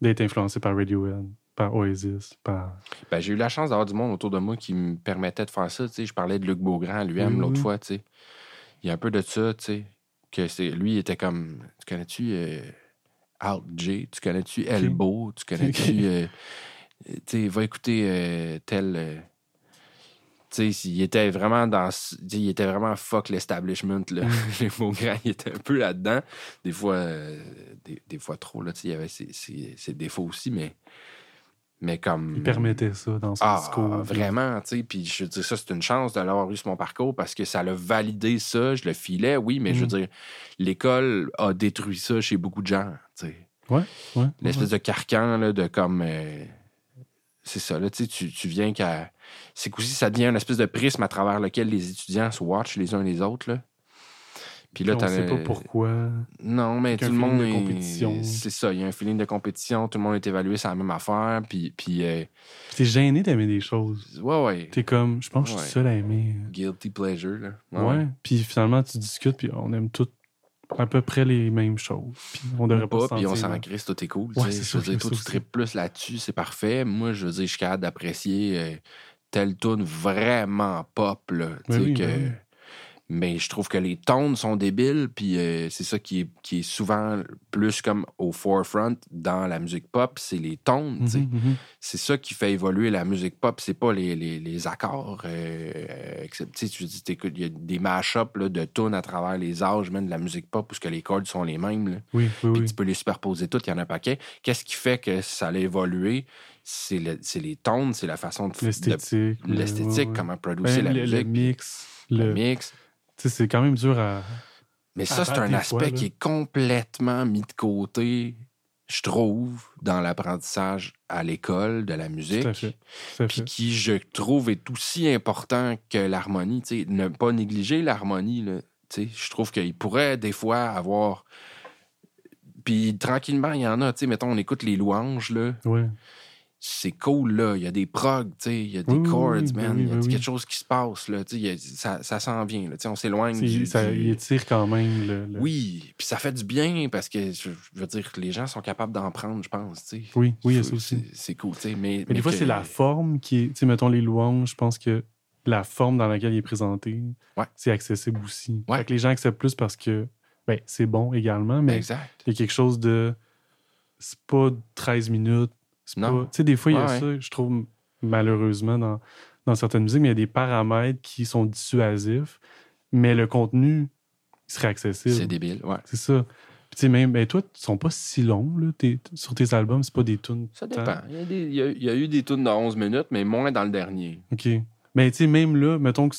d'être influencé par Radiohead, par Oasis, par. Ben, j'ai eu la chance d'avoir du monde autour de moi qui me permettait de faire ça. Je parlais de Luc Beaugrand, lui-même, l'autre fois. tu sais Il y a un peu de ça, tu sais. Que c'est, lui, il était comme. Tu connais-tu euh, Out J Tu connais-tu Elbow? Tu connais-tu. Euh, tu sais, va écouter euh, tel il était vraiment dans. Il était vraiment fuck l'establishment. Les mots grands, il était un peu là-dedans. Des fois, euh, des, fois trop. Là, il y avait ses, défauts aussi, mais. Mais comme. Il permettait ça dans son ah, discours. Vraiment, tu sais. Puis je veux dire, ça, c'est une chance de l'avoir eu sur mon parcours parce que ça l'a validé ça. Je le filais, oui, mais je veux mm. dire, l'école a détruit ça chez beaucoup de gens, tu sais. Ouais, ouais. L'espèce de carcan, là, de comme. Euh, c'est ça, là, tu, tu viens qu'à. C'est qu'aussi, ça devient une espèce de prisme à travers lequel les étudiants se watchent les uns les autres, là. Puis là, tu sais pas pourquoi. Non, mais tout le monde. Est... C'est ça, il y a un feeling de compétition, tout le monde est évalué sur la même affaire, puis. puis euh... T'es gêné d'aimer des choses. Ouais, ouais. T'es comme, je pense que je suis seul à aimer. Guilty pleasure, là. Ouais, puis finalement, tu discutes, puis on aime tout à peu près les mêmes choses. Puis on devrait pas, puis on s'en crisse, tout est cool. Ouais, je veux dire, toi, tu tripes plus là-dessus, c'est parfait. Moi, je veux dire, je suis capable d'apprécier euh, telle tune vraiment pop, là. tu sais, que mais je trouve que les tones sont débiles, puis euh, c'est ça qui est, qui est souvent plus comme au forefront dans la musique pop, c'est les tones. Mhm, mhm. C'est ça qui fait évoluer la musique pop, c'est pas les, les, les accords. Euh, il y a des mash-ups de tunes à travers les âges, même de la musique pop, où que les cordes sont les mêmes. Là. Oui, puis tu peux les superposer toutes, il y en a un paquet. Qu'est-ce qui fait que ça a évolué? C'est le, les tones, c'est la façon de... L'esthétique. L'esthétique, comment produire ben, la musique. Le mix. Le mix c'est quand même dur à. Mais ça, c'est un aspect qui est complètement mis de côté, je trouve, dans l'apprentissage à l'école de la musique. Puis qui, je trouve, est aussi important que l'harmonie. Ne pas négliger l'harmonie. Je trouve qu'il pourrait des fois avoir. Puis tranquillement, il y en a. Mettons, on écoute les louanges. Là. Ouais c'est cool, là. Il y a des progs, il y a des chords, man. il y a quelque chose qui se passe, là. ça, ça s'en vient, là. on s'éloigne du, ça, Il étire quand même. Le, Oui, puis ça fait du bien parce que, je veux dire, les gens sont capables d'en prendre, je pense, Oui, oui, il y a ça aussi. C'est cool, Mais, mais, des fois, c'est la forme qui est... Tu sais, mettons les louanges, je pense que la forme dans laquelle il est présenté, c'est accessible aussi. Ouais. Fait que les gens acceptent plus parce que, ben, c'est bon également, mais il y a quelque chose de... C'est pas 13 minutes non. Tu sais, des fois, il y a ça, je trouve, malheureusement, dans, dans certaines musiques, mais il y a des paramètres qui sont dissuasifs, mais le contenu serait accessible. C'est débile, ouais. C'est ça. Puis, tu sais, même, ben, toi, ils sont pas si longs, là. sur tes albums, c'est pas des tunes. Ça dépend. Il y, a il, y a, eu des tunes de 11 minutes, mais moins dans le dernier. OK. Mais, tu sais, même là, mettons que.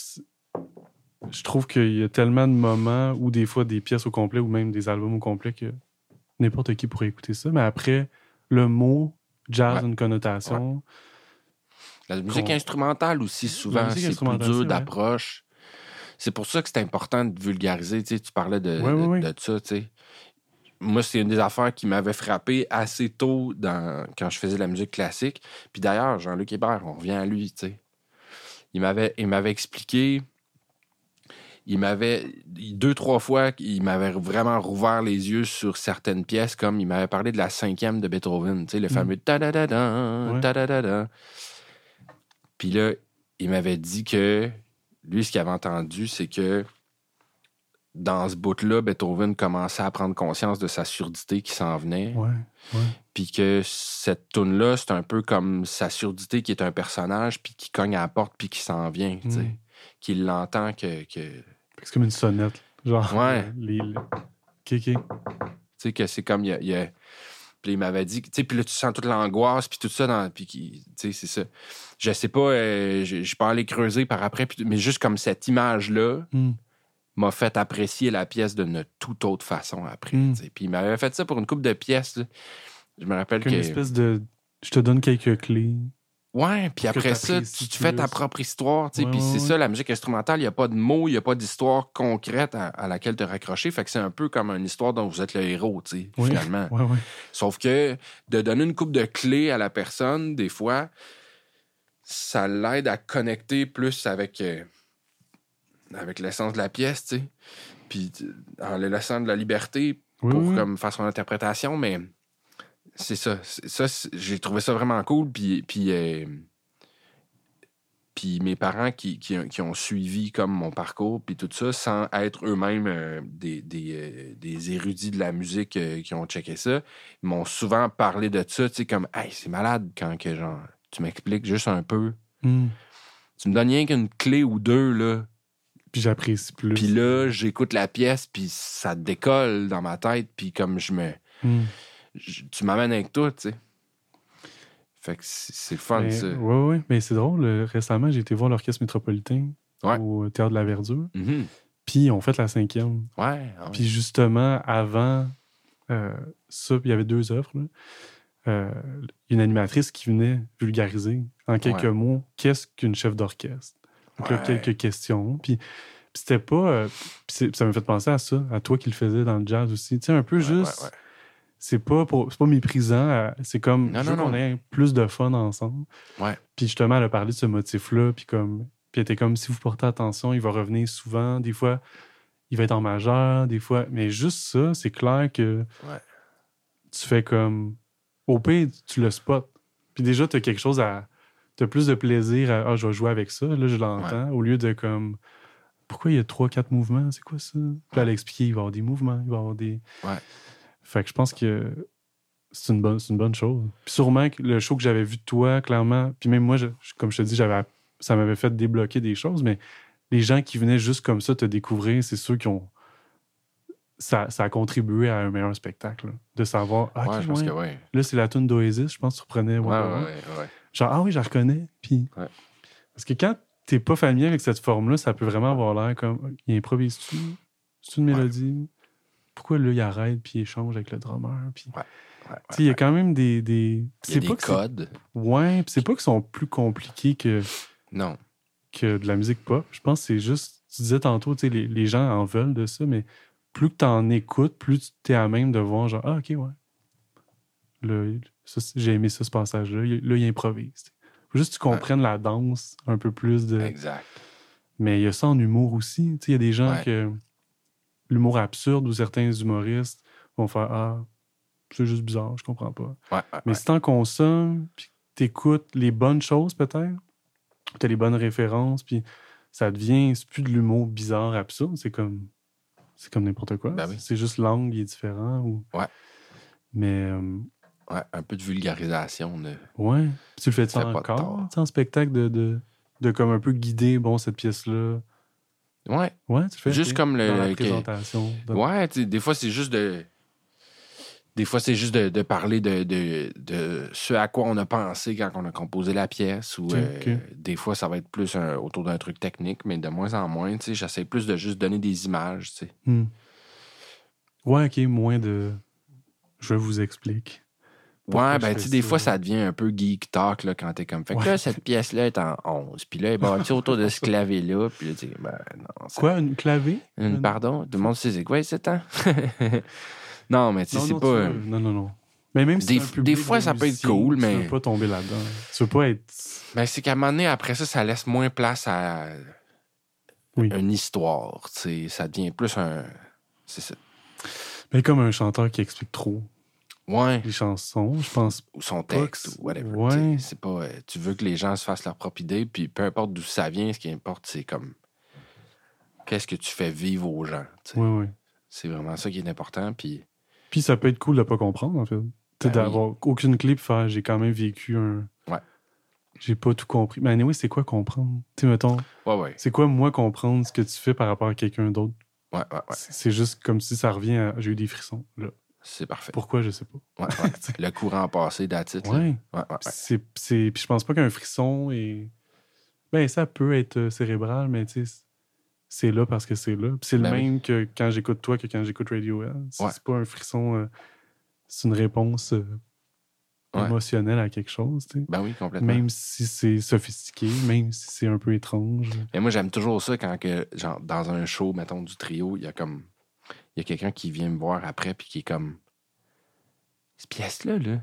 Je trouve qu'il y a tellement de moments où des fois des pièces au complet ou même des albums au complet que n'importe qui pourrait écouter ça. Mais après, le mot jazz une connotation. La musique instrumentale aussi, souvent, c'est plus dur d'approche. C'est pour ça que c'est important de vulgariser. Tu, parlais de, ça. Moi, c'est une des affaires qui m'avait frappé assez tôt dans, quand je faisais la musique classique. Puis d'ailleurs, Jean-Luc Hébert, on revient à lui. Il m'avait expliqué il m'avait deux, trois fois, il m'avait vraiment rouvert les yeux sur certaines pièces, comme il m'avait parlé de la cinquième de Beethoven, tu sais, le mm. fameux ta da da da da da da. Puis là, il m'avait dit que lui, ce qu'il avait entendu, c'est que dans ce bout-là, Beethoven commençait à prendre conscience de sa surdité qui s'en venait. Puis que cette tune-là, c'est un peu comme sa surdité qui est un personnage, puis qui cogne à la porte, puis qui s'en vient. Mm. Qu'il l'entend que, que c'est comme une sonnette. Genre. Ouais. Les, Tu sais que c'est comme. Il y a, Puis il m'avait dit, tu sais, puis là, tu sens toute l'angoisse, puis tout ça, dans, puis tu sais, c'est ça. Je sais pas, euh, je, peux aller creuser par après, puis- mais juste comme cette image-là Hmm. m'a fait apprécier la pièce d'une toute autre façon après. Mm. Puis il m'avait fait ça pour une coupe de pièces. là. Je me rappelle que. une espèce de. Je te donne quelques clés. Ouais, puis après ça, tu, tu fais ta propre histoire. tu sais. Ouais, puis ouais, c'est ouais. ça, la musique instrumentale, il n'y a pas de mots, il n'y a pas d'histoire concrète à, à laquelle te raccrocher. Fait que c'est un peu comme une histoire dont vous êtes le héros, tu sais, Oui. finalement. Ouais. Sauf que de donner une coupe de clés à la personne, des fois, ça l'aide à connecter plus avec, euh, avec l'essence de la pièce, tu sais. Puis tu- en lui laissant de la liberté Oui, pour oui. comme, faire son interprétation, mais c'est ça. Ça j'ai trouvé ça vraiment cool. Puis, puis, euh, puis mes parents qui, qui, qui ont suivi comme mon parcours, puis tout ça, sans être eux-mêmes euh, des, des, euh, des érudits de la musique qui ont checké ça, m'ont souvent parlé de ça, tu sais, comme, hey, c'est malade quand que, genre, tu m'expliques juste un peu. Hmm. Tu me donnes rien qu'une clé ou deux, là, Puis j'apprécie plus. puis là, j'écoute la pièce, puis ça décolle dans ma tête, puis comme je me. Hmm. Je- tu m'amènes avec toi, tu sais. Fait que c'est le fun, Mais- ça. Ouais, ouais. Mais c'est drôle. euh, Récemment, j'ai été voir l'Orchestre métropolitain Ouais. au Théâtre de la Verdure. Mhm. Puis ils ont fait la cinquième. Ouais. ouais. Puis justement, avant euh, ça, il y avait deux œuvres. Euh, une animatrice qui venait vulgariser en quelques Ouais. mots qu'est-ce qu'une chef d'orchestre? Donc là, Ouais. quelques questions. Puis, c'était pas. euh, ça m'a fait penser à ça, à toi qui le faisais dans le jazz aussi. Tu sais, un peu juste. C'est pas, pour- c'est pas méprisant. euh, C'est comme. Non, je veux qu'on ait plus de fun ensemble. Ouais. Puis justement, elle a parlé de ce motif-là. Puis comme. Puis elle était comme si vous portez attention, il va revenir souvent. Des fois, il va être en majeur, des fois. Mais juste ça, c'est clair que Ouais. tu fais comme. Au pire, tu le spots. Puis déjà, tu as quelque chose à. Tu as plus de plaisir à. Ah, je vais jouer avec ça. Là, je l'entends. Au lieu de comme. Pourquoi il y a trois, quatre mouvements? C'est quoi ça? Puis elle a expliqué, il va y avoir des mouvements, il va y avoir des. Ouais. Fait que je pense que c'est une bonne, c'est une bonne chose. Puis sûrement que le show que j'avais vu de toi, clairement, puis même moi, je- comme je te dis, j'avais, ça m'avait fait débloquer des choses, mais les gens qui venaient juste comme ça te découvrir, c'est ceux qui ont. Ça, ça a contribué à un meilleur spectacle. là. De savoir, ah, Ouais, je pense ouais, que ouais. là, c'est la tune d'Oasis, je pense que tu reprenais. Genre, ah oui, je la reconnais. Puis. Parce que quand t'es pas familier avec cette forme-là, ça peut vraiment avoir l'air comme. Il improvise-tu? C'est une mélodie? Pourquoi là, il arrête puis il échange avec le drummer Puis. Ouais, Tu il y a quand même des. des... A pas des que c'est- codes. Ouais, puis c'est pas qu'ils sont plus compliqués que, Non. que de la musique pop. Je pense que c'est juste. Tu disais tantôt, tu les, les gens en veulent de ça, mais plus que t'en écoutes, plus tu es à même de voir, genre, ah, ok, ouais. Là, ça, c'est- j'ai aimé ça, ce passage-là. Là, il improvise. tu. Faut juste que tu comprennes la danse un peu plus de. Exact. Mais il y a ça en humour aussi. Tu Il y a des gens Ouais. que l'humour absurde ou certains humoristes vont faire Ah, c'est juste bizarre, je comprends pas. Ouais, ouais, Mais si t'en consommes, puis t'écoutes les bonnes choses peut-être, t'as les bonnes références, puis ça devient, c'est plus de l'humour bizarre, absurde, c'est comme, c'est comme n'importe quoi. Ben oui. C'est juste l'angle qui est différent. Ou... Ouais. Mais euh, Ouais, un peu de vulgarisation. De... ouais, Puis tu le fais-tu Ça encore, tort. tu sais, en spectacle, de, de, de comme un peu guider, bon, cette pièce-là. Ouais. Ouais, tu fais. Juste comme le- Dans la que- présentation. de- Ouais, des fois, c'est juste de. Des fois, c'est juste de, de parler de, de, de ce à quoi on a pensé quand on a composé la pièce. Ou euh, des fois, ça va être plus un- autour d'un truc technique, mais de moins en moins, tu sais, j'essaie plus de juste donner des images, tu sais. Hmm. Ouais, ok, moins de. Je vous explique. Ouais, ben, tu sais, des fois, ça devient un peu geek talk, là, quand t'es comme. Fait que Ouais. là, cette pièce-là est en 11. Puis là, elle est bâtie autour de ce clavier-là. Puis là, tu ben, non. ça- Quoi, une clavier Une- pardon? Tout le monde sait c'est quoi, c'est temps? non, mais tu sais, c'est pas. tu Non, non, non. Mais même si Des un des fois, de ça peut être cool, Tu mais- veux pas tomber là-dedans. Tu veux pas être. Ben, c'est qu'à un moment donné, après ça, ça laisse moins place à Oui. une histoire. tu sais. Ça devient plus un. C'est ça. Mais comme un chanteur qui explique trop Ouais. les chansons, je pense. Ou son texte, ou whatever. ouais. C'est pas. euh, tu veux que les gens se fassent leur propre idée, puis peu importe d'où ça vient, ce qui importe, c'est comme. Qu'est-ce que tu fais vivre aux gens? tu sais. Oui, oui. C'est vraiment ça qui est important. Puis. Puis ça peut être cool de pas comprendre, en fait. Tu sais, Ben oui. d'avoir aucune clé pour faire j'ai quand même vécu un. Ouais. J'ai pas tout compris. Mais anyway, c'est quoi comprendre? Tu sais, mettons, Ouais, ouais. c'est quoi moi comprendre ce que tu fais par rapport à quelqu'un d'autre? Ouais, ouais, ouais. C'est c'est juste comme si ça revient à j'ai eu des frissons. Là. C'est parfait. Pourquoi, je sais pas. Ouais, ouais. le courant passé d'attitude. Ouais. Ouais. C'est, c'est... Puis je pense pas qu'un frisson est. Ben, ça peut être euh, cérébral, mais tu sais, c'est là parce que c'est là. Puis c'est Ben le oui. même que quand j'écoute toi que quand j'écoute Radiohead. C'est, Ouais. c'est pas un frisson, euh, c'est une réponse euh, émotionnelle à quelque chose, tu sais. Ben oui, complètement. Même si c'est sophistiqué, même si c'est un peu étrange. Mais moi, j'aime toujours ça quand, que, genre, dans un show, mettons, du trio, il y a comme. Il y a quelqu'un qui vient me voir après, puis qui est comme. Cette pièce-là, là.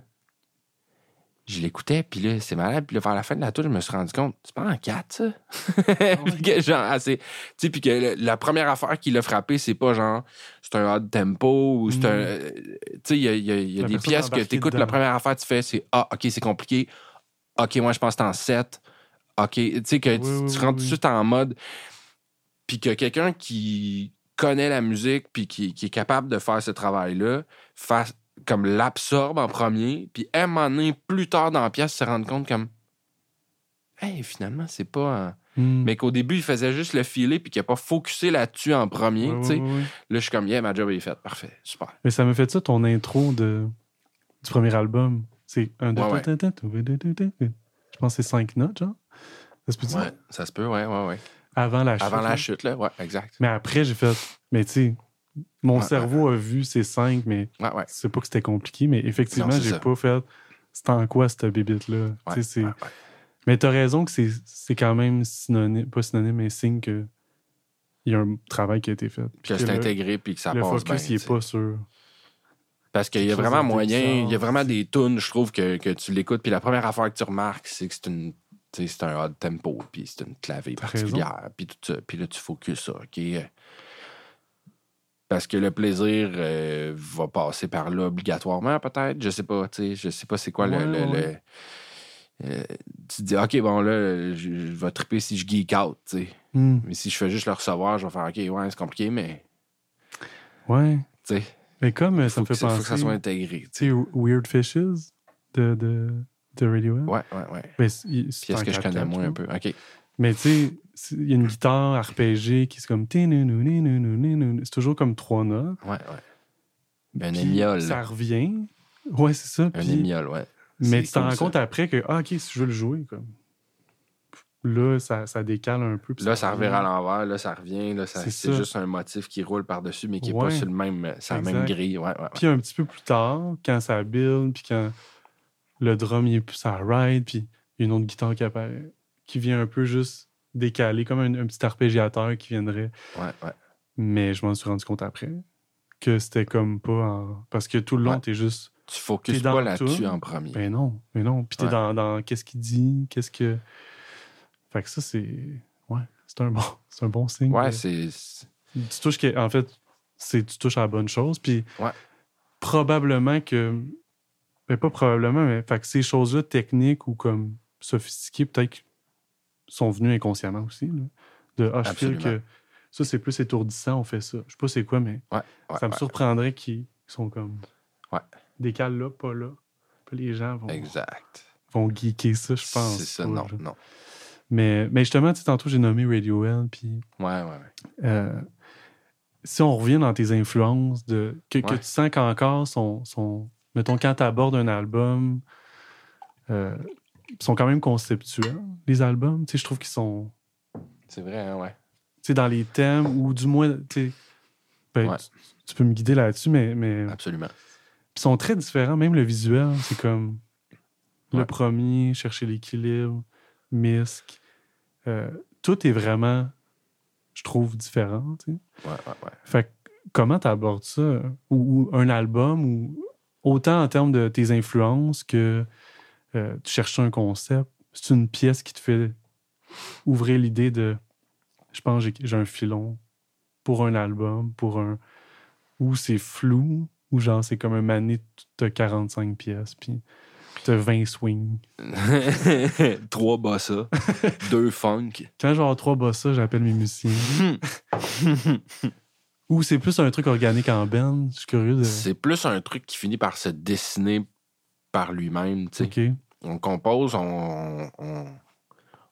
Je l'écoutais, puis là, c'est malade. Puis là, vers la fin de la tour, je me suis rendu compte, c'est pas en 4, ça. Puis que, genre, assez. Tu sais, puis que le- la première affaire qui l'a frappé, c'est pas genre, c'est un hard tempo ou c'est Mm. un. euh, Tu sais, il y a, y a- y des pièces que t'écoutes, la première affaire, tu fais, c'est Ah, OK, c'est compliqué. OK, moi, je pense que c'est en 7. OK. Tu sais, que tu, oui, tu rentres tout de oui. suite en mode. Puis que quelqu'un qui connaît la musique, puis qui, qui est capable de faire ce travail-là, comme l'absorbe en premier, puis à un moment donné, plus tard dans la pièce, se rendre compte comme. Hey, finalement, c'est pas. un- Hmm. Mais qu'au début, il faisait juste le filer, puis qu'il n'a pas focusé là-dessus en premier. Ouais, tu sais. ouais, ouais. Là, je suis comme, yeah, ma job est faite. Parfait, super. Mais ça me fait ça, ton intro de, du premier album. C'est un, deux. Je pense que c'est cinq notes, genre. Ça se peut-tu? Ouais, ça se peut, ouais, ouais, ouais. Avant la chute. Avant la là. chute, là, ouais, exact. Mais après, j'ai fait. Mais tu sais, mon Ouais, cerveau a vu ces cinq, mais c'est pas que c'était compliqué. Mais effectivement, j'ai pas fait. C'est en quoi cette bébite-là? Mais t'as raison que c'est quand même synonyme, pas synonyme, mais signe que il y a un travail qui a été fait. Puis que c'est le- intégré, puis que ça le passe focus, bien. il est tu sais. pas sur. Parce qu'il y a vraiment moyen, il y a vraiment des tunes, je trouve, que, que tu l'écoutes, puis la première affaire que tu remarques, c'est que c'est une. C'est un hard tempo, puis c'est une clavée particulière, puis tout ça. Puis là, tu focuses ça, OK? Parce que le plaisir euh, va passer par là obligatoirement, peut-être? Je sais pas, tu sais. Je sais pas c'est quoi le- Ouais, le. ouais. le- euh, tu te dis, OK, bon, là, je, je vais triper si je geek out, tu sais. Hmm. Mais si je fais juste le recevoir, je vais faire, OK, ouais, c'est compliqué, mais, Ouais. tu sais, Mais comme euh, ça faut, me fait ça- faut penser. que ça soit intégré. tu sais. Tu sais, Weird Fishes de, de, de Radiohead. Ouais, ouais, ouais. Mais c'est- Pièce en que je 4-4, connais moins un peu? OK. Mais tu sais, il y a une guitare arpégée qui est comme. C'est toujours comme trois notes. Ouais, ouais. Ben, un émiole. Ça revient. Ouais, c'est ça. Un émiole, ouais. mais tu t'en rends compte après que, ah, ok, si je veux le jouer, comme. Là, ça, ça décale un peu. Là, ça revient. à l'envers, là, ça revient. Là, ça- C'est juste un motif qui roule par-dessus, mais qui n'est pas sur le même, sur la même grille. Ouais, ouais. Puis un petit peu plus tard, quand ça build, puis quand le drum il est plus à ride, puis il y a une autre guitare qui apparaît, qui vient un peu juste décaler, comme un, un petit arpégiateur qui viendrait. ouais, ouais. Mais je m'en suis rendu compte après que c'était comme pas en... Parce que tout le long, Ouais. t'es juste... Tu focuses pas là-dessus en premier. Ben non, mais non. Puis t'es dans, dans qu'est-ce qu'il dit, qu'est-ce que... Fait que ça, c'est... Ouais, c'est un bon, c'est un bon signe. ouais, c'est. tu touches que- en fait c'est tu touches à la bonne chose puis probablement que ben pas probablement mais fait que ces choses là techniques ou comme sophistiquées peut-être sont venues inconsciemment aussi là. de ah je que ça c'est plus étourdissant on fait ça je sais pas c'est quoi mais Ouais, ouais, ça me ouais. surprendrait qu'ils sont comme Ouais. décale là pas là puis les gens vont, Exact. vont geeker ça je pense C'est ça, non, là. non. mais mais justement tu sais, tantôt j'ai nommé Radiohead puis Ouais, ouais, ouais. euh, si on revient dans tes influences, de, que, que tu sens qu'encore sont, sont. Mettons, quand tu abordes un album, euh, ils sont quand même conceptuels, les albums. Tu sais, je trouve qu'ils sont. C'est vrai, hein, ouais. Tu sais, dans les thèmes, ou du moins. Tu sais, ben, Ouais. tu, tu peux me guider là-dessus, mais, mais Absolument. ils sont très différents. Même le visuel, c'est comme. Le premier, chercher l'équilibre, Misk. euh, tout est vraiment, je trouve, différent. tu sais. Ouais, ouais, ouais. Fait que comment tu abordes ça? Ou, ou un album, ou autant en termes de tes influences que euh, tu cherches un concept. C'est une pièce qui te fait ouvrir l'idée de je pense que j'ai- un filon pour un album, pour un. Ou c'est flou, ou genre c'est comme un mané, t'as 45 pièces, puis t'as 20 swings. Trois bossa, deux funk. Quand j'ai trois bossas, j'appelle mes musiciens. Ou c'est plus un truc organique en band? Je suis curieux de. C'est plus un truc qui finit par se dessiner par lui-même. On compose, on, on,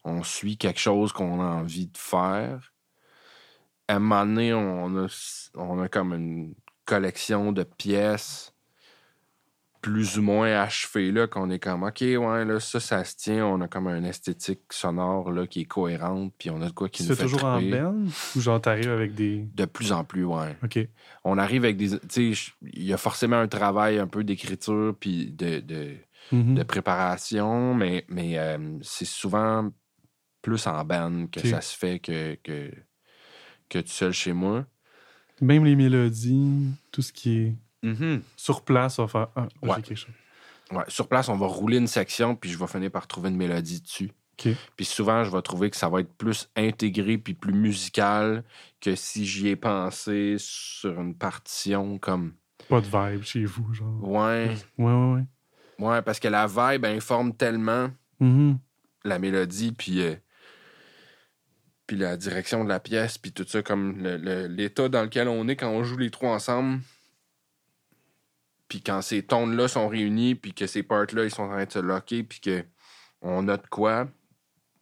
on suit quelque chose qu'on a envie de faire. À un moment donné, on a, on a comme une collection de pièces plus ou moins achevé, là, qu'on est comme, OK, ouais, là, ça, ça se tient, on a comme une esthétique sonore, là, qui est cohérente, puis on a de quoi qui nous fait toujours en band ou genre t'arrives avec des... De plus en plus, ouais. OK. On arrive avec des... Tu sais, il y a forcément un travail un peu d'écriture, puis de, de, Mhm. de préparation, mais, mais euh, c'est souvent plus en band que ça se fait que, que, que tout seul chez moi. Même les mélodies, tout ce qui est Mhm. sur place, on va faire... Ah, là, Ouais. j'ai quelque chose. Ouais, sur place, on va rouler une section, puis je vais finir par trouver une mélodie dessus. OK. Puis souvent, je vais trouver que ça va être plus intégré puis plus musical que si j'y ai pensé sur une partition comme. Pas de vibe chez vous, genre. Ouais, Ouais, ouais, ouais. ouais, parce que la vibe informe tellement Mhm. la mélodie, puis. euh, puis la direction de la pièce, puis tout ça, comme le- le- l'état dans lequel on est quand on joue les trois ensemble. Puis quand ces tones-là sont réunis, puis que ces parts-là, ils sont en train de se locker, puis que on note quoi,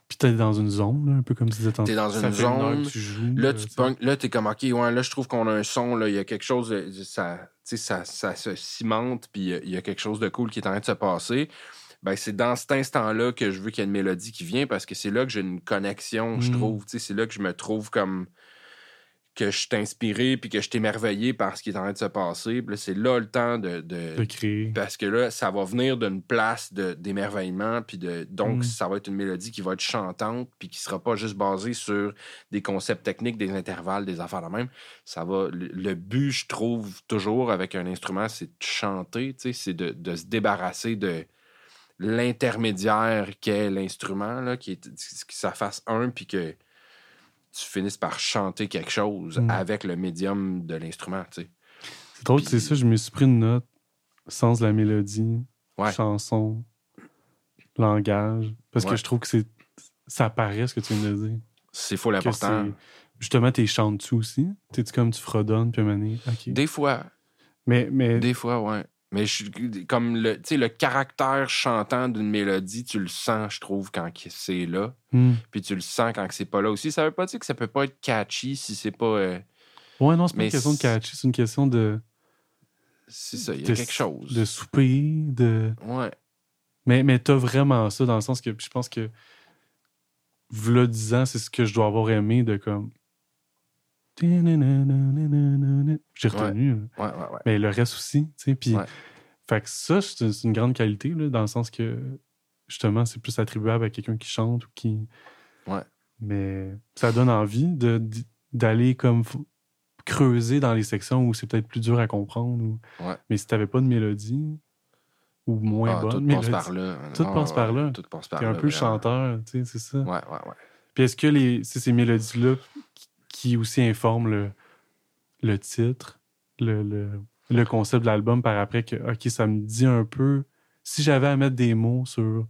Puis t'es dans une zone, là, un peu comme tu disais tantôt. T'es dans une zone. que tu joues, Là, euh, tu là, t'es comme, OK, ouais, là, je trouve qu'on a un son, là, il y a quelque chose, ça, tu sais, ça, ça se cimente, puis il y a- il y, a quelque chose de cool qui est en train de se passer. Ben, c'est dans cet instant-là que je veux qu'il y ait une mélodie qui vient, parce que c'est là que j'ai une connexion, je Mm. trouve, tu sais, c'est là que je me trouve comme que je suis inspiré, puis que je suis émerveillé par ce qui est en train de se passer. C'est là le temps de... de- de créer. parce que là, ça va venir d'une place d'émerveillement, puis de, donc Mm. ça va être une mélodie qui va être chantante, puis qui sera pas juste basée sur des concepts techniques, des intervalles, des affaires de même. Ça va, le, le but, je trouve, toujours avec un instrument, c'est de chanter, c'est de, de se débarrasser de l'intermédiaire qu'est l'instrument, qui est, que ça fasse un, puis que tu finisses par chanter quelque chose Mm. avec le médium de l'instrument. C'est drôle, Puis- c'est ça, je me suis pris une note, sens de la mélodie, Ouais. chanson, langage, parce Ouais. que je trouve que c'est ça paraît ce que tu viens de dire. C'est full Que important. c'est- Justement, t'es chantes dessus aussi. T'es comme tu fredonnes, puis à un moment donné, OK. Des fois, Mais, mais Des fois, ouais. Mais je, comme le, le caractère chantant d'une mélodie, tu le sens, je trouve, quand c'est là. hmm. Puis tu le sens quand c'est pas là aussi. Ça veut pas dire que ça peut pas être catchy si c'est pas. euh, Ouais, non, c'est pas une question de catchy, c'est une question de, c'est ça, il y a de, quelque chose. de souper, de... Ouais. Mais, mais t'as vraiment ça dans le sens que je pense que v'là 10 ans, c'est ce que je dois avoir aimé de comme. J'ai retenu. Mais le reste aussi, tu sais. Puis, fait ça, c'est une grande qualité, là, dans le sens que justement, c'est plus attribuable à quelqu'un qui chante ou qui. Mais ça donne envie d'aller comme creuser dans les sections où c'est peut-être plus dur à comprendre. ou-. Mais si t'avais pas de mélodie ou moins Ah, bonne tout mélodie, par là. Tout passe par là. Tout passe un peu chanteur, tu sais, c'est ça. Ouais, ouais, ouais. Puis est-ce que les, ces mélodies-là qui- qui aussi informent le, le titre, le, le, le concept de l'album par après, que, OK, ça me dit un peu. Si j'avais à mettre des mots sur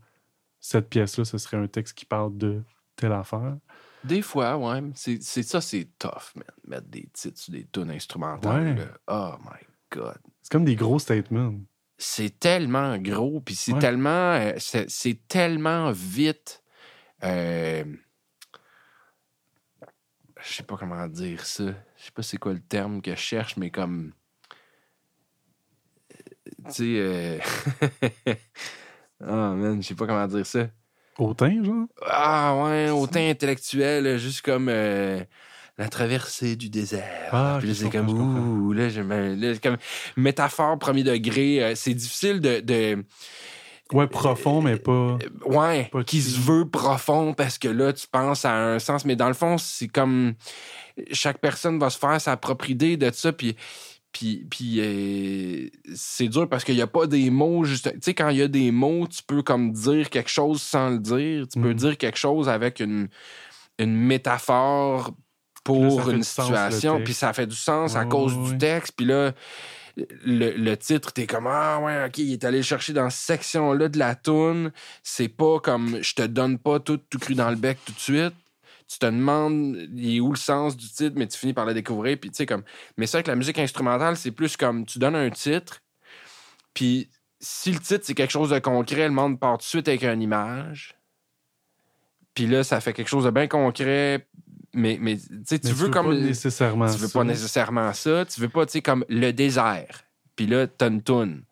cette pièce-là, ce serait un texte qui parle de telle affaire. Des fois, ouais. C'est ça, c'est tough, man. Mettre des titres sur des tunes instrumentales. Ouais. Oh my God. C'est comme des gros statements. c'est tellement gros, puis c'est Ouais. tellement, euh, c'est c'est tellement vite. euh, je sais pas comment dire ça. Je sais pas c'est quoi le terme que je cherche, mais comme. euh, Tu sais. euh, Ah, man, je sais pas comment dire ça. Autant, genre? Ah, ouais, autant intellectuel, juste comme. euh, la traversée du désert. Ah, Puis là, c'est comme, ouh, là, je là, comme métaphore premier degré. euh, c'est difficile de, de- Ouais, profond, mais pas. Ouais, Pas qui se veut profond parce que là, tu penses à un sens, mais dans le fond, c'est comme chaque personne va se faire sa propre idée de ça, puis. Puis, puis euh, c'est dur parce qu'il n'y a pas des mots juste. Tu sais, quand il y a des mots, tu peux comme dire quelque chose sans le dire. Tu peux Mhm. dire quelque chose avec une, une métaphore là, pour une sens, situation, puis ça fait du sens à Ouais, cause ouais, du ouais. texte. Puis là, le, le titre, t'es comme Ah ouais, ok, il est allé le chercher dans cette section-là de la toune. C'est pas comme je te donne pas tout, cru dans le bec tout de suite. Tu te demandes il est où le sens du titre, mais tu finis par le découvrir. Comme. Mais ça, avec la musique instrumentale, c'est plus comme tu donnes un titre, puis si le titre c'est quelque chose de concret, le monde part tout de suite avec une image. Puis là, ça fait quelque chose de bien concret. Mais, mais tu veux comme. pas nécessairement Tu veux ça. pas nécessairement ça. Tu veux pas, tu sais, comme le désert. Puis là, toune.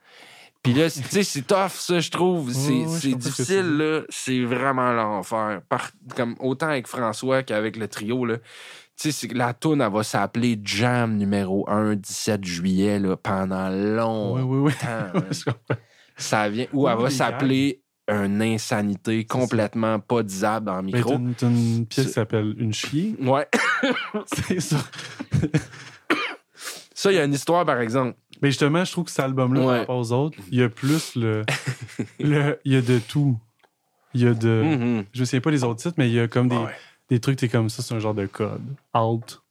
Puis là, tu sais, c'est tough, ça, je trouve. C'est difficile, là. C'est vraiment l'enfer. Comme autant avec François qu'avec le trio, là. Tu sais, la toune, elle va s'appeler Jam numéro 1, 17 juillet, là, pendant longtemps. Oui, oui, oui. ça vient. Ou elle va s'appeler une insanité complètement pas disable le ben, micro. T'as une, pièce qui s'appelle Une chier. Ouais. c'est ça. ça, il y a une histoire, par exemple. Mais justement, je trouve que cet album-là, par rapport aux autres, il y a plus le. le il y a de tout. Il y a de. Mm-hmm. Je ne sais pas les autres titres, mais il y a comme des, des trucs, t'es comme ça, c'est un genre de code. Alt.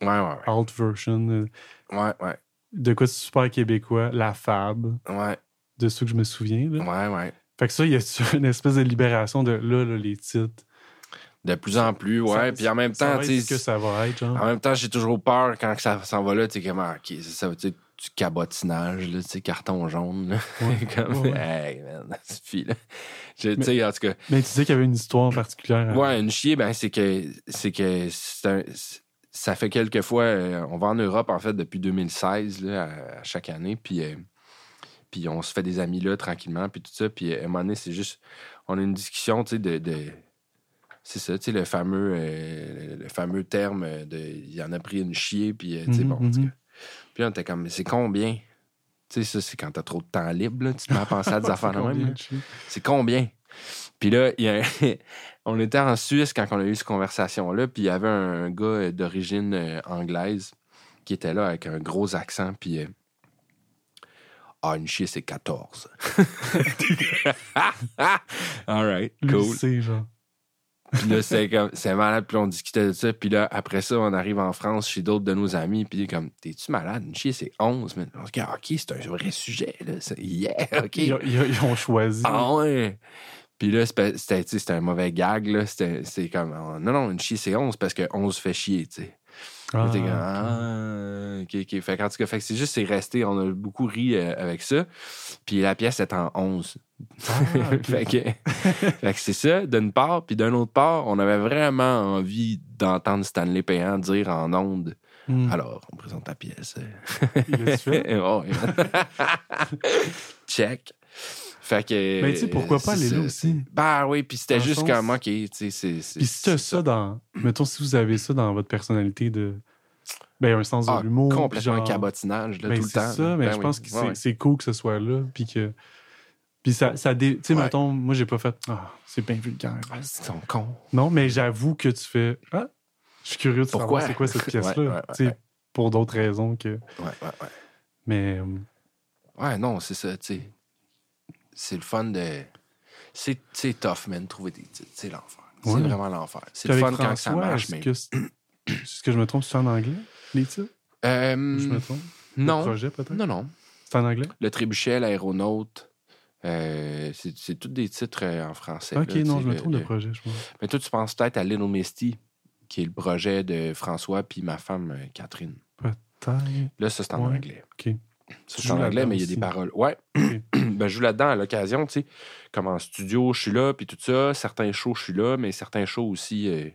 Ouais, ouais, Alt version. Ouais, ouais. De quoi c'est super québécois. La Fab. Ouais. De ceux que je me souviens. Là. Ouais, ouais. Fait que ça, il y a une espèce de libération de là, là les titres. De plus en plus, ouais. Puis en même temps, tu sais. que ça va être, genre. En même temps, j'ai toujours peur quand ça s'en va là, tu sais, comme, ah, ok, ça, tu sais, du cabotinage, là, tu sais, carton jaune, là. comme, hey, man, fille, là. Tu sais, en tout cas. Mais tu disais qu'il y avait une histoire particulière. Ouais, une chier, ben, c'est que, c'est que, ça fait quelques fois, euh, on va en Europe, en fait, depuis 2016, là, à, chaque année, puis. Euh, puis on se fait des amis là tranquillement, puis tout ça. Puis à un moment donné, c'est juste, on a une discussion, tu sais, de, de c'est ça, tu sais, le fameux, euh, le fameux terme de, il en a pris une chier, puis euh, tu sais, mhm, bon, mhm. Puis on était comme, mais c'est combien? Tu sais, ça, c'est quand t'as trop de temps libre, là, tu te mets à penser à des affaires de même. C'est combien? Puis là, y a, on était en Suisse quand on a eu cette conversation-là, puis il y avait un gars d'origine euh, anglaise qui était là avec un gros accent, puis ah, une chier, c'est 14. All right, cool. Genre. Puis là, c'est comme, c'est malade, puis on discutait de ça. Puis là, après ça, on arrive en France chez d'autres de nos amis, puis comme, t'es-tu malade? Une chier, c'est 11. Mais on se dit, OK, c'est un vrai sujet, là. Yeah, OK. Ils, ils, ont choisi. Ah ouais. Puis là, c'était un mauvais gag, là. C'était comme, non, non, une chier, c'est 11 parce que 11 fait chier, tu sais. Ah, ah. Fait en tout cas, c'est juste, c'est resté. On a beaucoup ri euh, avec ça. Puis la pièce est en 11. Ah, fait que, c'est ça, d'une part. Puis d'une autre part, on avait vraiment envie d'entendre Stanley Payant dire en ondes. Hmm. Alors, on présente la pièce. oh, Check. Fait que. Mais tu sais, pourquoi pas aller là aussi? Bah oui, puis c'était juste comme, OK, tu sais, c'est. Puis si tu as ça dans. Mettons, si vous avez ça dans votre personnalité de. Ben, un sens de ah, l'humour. Complètement un cabotinage, là, ben, tout le temps. C'est ça, mais ben je pense que c'est cool que ce soit là, puis que. Puis ça, ça tu sais, mettons, moi, j'ai pas fait. Ah, c'est bien vulgaire. Ah, c'est ton con. Non, mais j'avoue que tu fais. Ah, je suis curieux de Pourquoi? savoir c'est quoi cette pièce-là. tu sais, pour d'autres raisons que. Ouais, ouais, ouais. Mais. Euh, ouais, non, c'est ça, tu sais c'est le fun de. C'est tough, man, trouver des titres. C'est l'enfer. C'est vraiment l'enfer. C'est le fun quand ça marche. Mais... Est-ce que, je me trompe, c'est en anglais, les titres? Euh, je me trompe? Non. Le projet, peut-être? Non, non. C'est en anglais? Le Trébuchet, l'Aéronaute. Euh, c'est tous des titres euh, en français. Ok, non, je me trompe de projet. Je Mais toi, tu penses peut-être à Little Misty, qui est le projet de François puis ma femme Catherine. Peut-être. Là, ça, c'est en anglais. OK. C'est en anglais, mais il y a des paroles. Ouais. Ben, je joue là-dedans à l'occasion, tu sais. Comme en studio, je suis là, puis tout ça. Certains shows, je suis là, mais certains shows aussi, euh,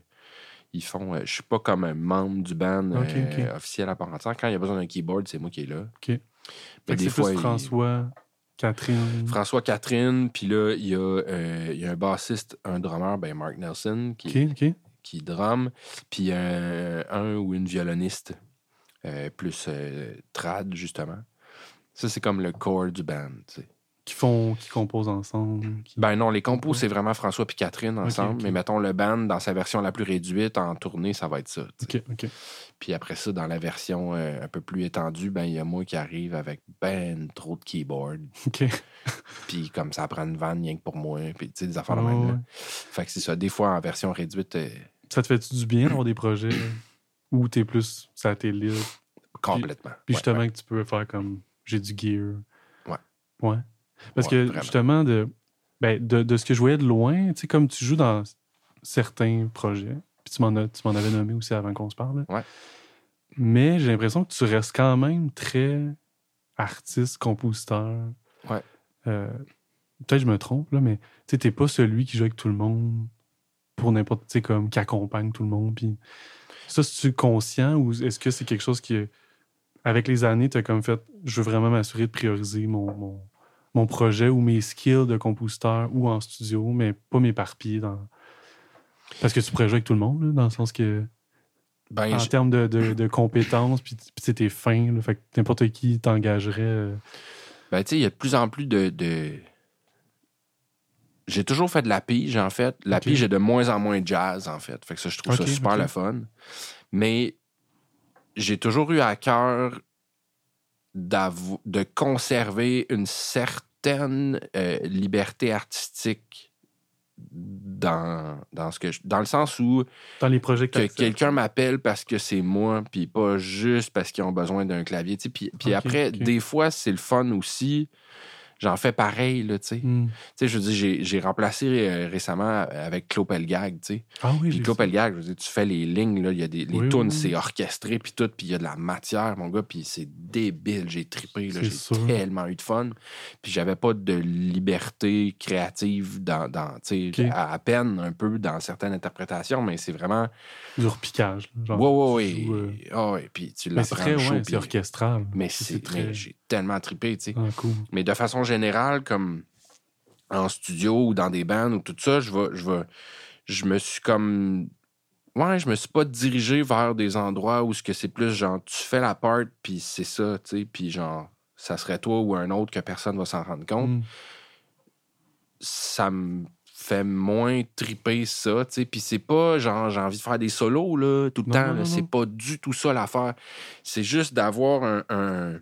ils font. Euh, je suis pas comme un membre du band euh, officiel à part entière. Quand il y a besoin d'un keyboard, c'est moi qui est là. OK. Mais des fois. François. Catherine. François Catherine, puis là, il y, a, il y a un bassiste, un drummer, ben Mark Nelson, qui, qui drum, puis un, un, ou une violoniste, plus trad, justement. Ça, c'est comme le core du band, tu sais. Qui font, qui composent ensemble. Ben non, les compos, c'est vraiment François et Catherine ensemble. Mais mettons le band, dans sa version la plus réduite, en tournée, ça va être ça. Puis après ça, dans la version euh, un peu plus étendue, ben il y a moi qui arrive avec ben trop de keyboard. Puis comme ça prend une vanne rien que pour moi. Puis tu sais, des affaires de même. Fait que c'est ça. Des fois, en version réduite. Euh, ça te fait-tu du bien d'avoir des projets où t'es plus satellite? Complètement. Puis, justement, que tu peux faire comme j'ai du gear. Ouais. Ouais. Parce que justement, de, ben, de, de, ce que je voyais de loin, tu sais, comme tu joues dans certains projets, puis tu m'en, avais nommé aussi avant qu'on se parle. Ouais. Mais j'ai l'impression que tu restes quand même très artiste, compositeur. Ouais. Euh, peut-être que je me trompe, là, mais tu n'es pas celui qui joue avec tout le monde pour n'importe, tu sais, comme qui accompagne tout le monde. Puis ça, c'est-tu conscient ou est-ce que c'est quelque chose qui avec les années, tu as comme fait, je veux vraiment m'assurer de prioriser mon, mon projet ou mes skills de compositeur ou en studio, mais pas m'éparpiller dans. Parce que tu pourrais jouer avec tout le monde, dans le sens que. Ben, en termes de, de, compétences, puis t'es fin, fait que n'importe qui t'engagerait. Euh. Ben, tu sais, il y a de plus en plus de... J'ai toujours fait de la pige, en fait. La pige est de moins en moins jazz, en fait. Fait que ça, je trouve ça super le fun. Mais j'ai toujours eu à cœur de conserver une certaine euh, liberté artistique dans, dans ce que dans le sens où dans les projets que quelqu'un m'appelle parce que c'est moi puis pas juste parce qu'ils ont besoin d'un clavier puis, puis après des fois c'est le fun aussi j'en fais pareil, là, tu sais. Hmm. Tu sais, je veux dire, j'ai remplacé euh, récemment avec Claude Pelgag, tu sais. Ah oui, Puis Claude Pelgag, je veux dire, tu fais les lignes, là, il y a des les tunes, c'est orchestré, puis tout, puis il y a de la matière, mon gars, puis c'est débile, j'ai trippé, là, j'ai tellement eu de fun. Puis j'avais pas de liberté créative dans, dans tu sais, à, peine un peu dans certaines interprétations, mais c'est vraiment... Du repiquage, genre. Ouais, ouais, ouais. Euh, ah ouais, puis tu l'apprends c'est très, ouais, puis orchestral. Mais c'est très... J'ai tellement trippé, tu sais. Ah, cool. Mais de façon général, comme en studio ou dans des bands ou tout ça, je vais, je je me suis comme ouais, je me suis pas dirigé vers des endroits où ce que c'est plus genre tu fais la part puis c'est ça, tu sais, puis genre ça serait toi ou un autre que personne va s'en rendre compte. Mm. Ça me fait moins triper ça, tu sais, puis c'est pas genre j'ai envie de faire des solos là tout le temps, c'est pas du tout ça l'affaire. C'est juste d'avoir un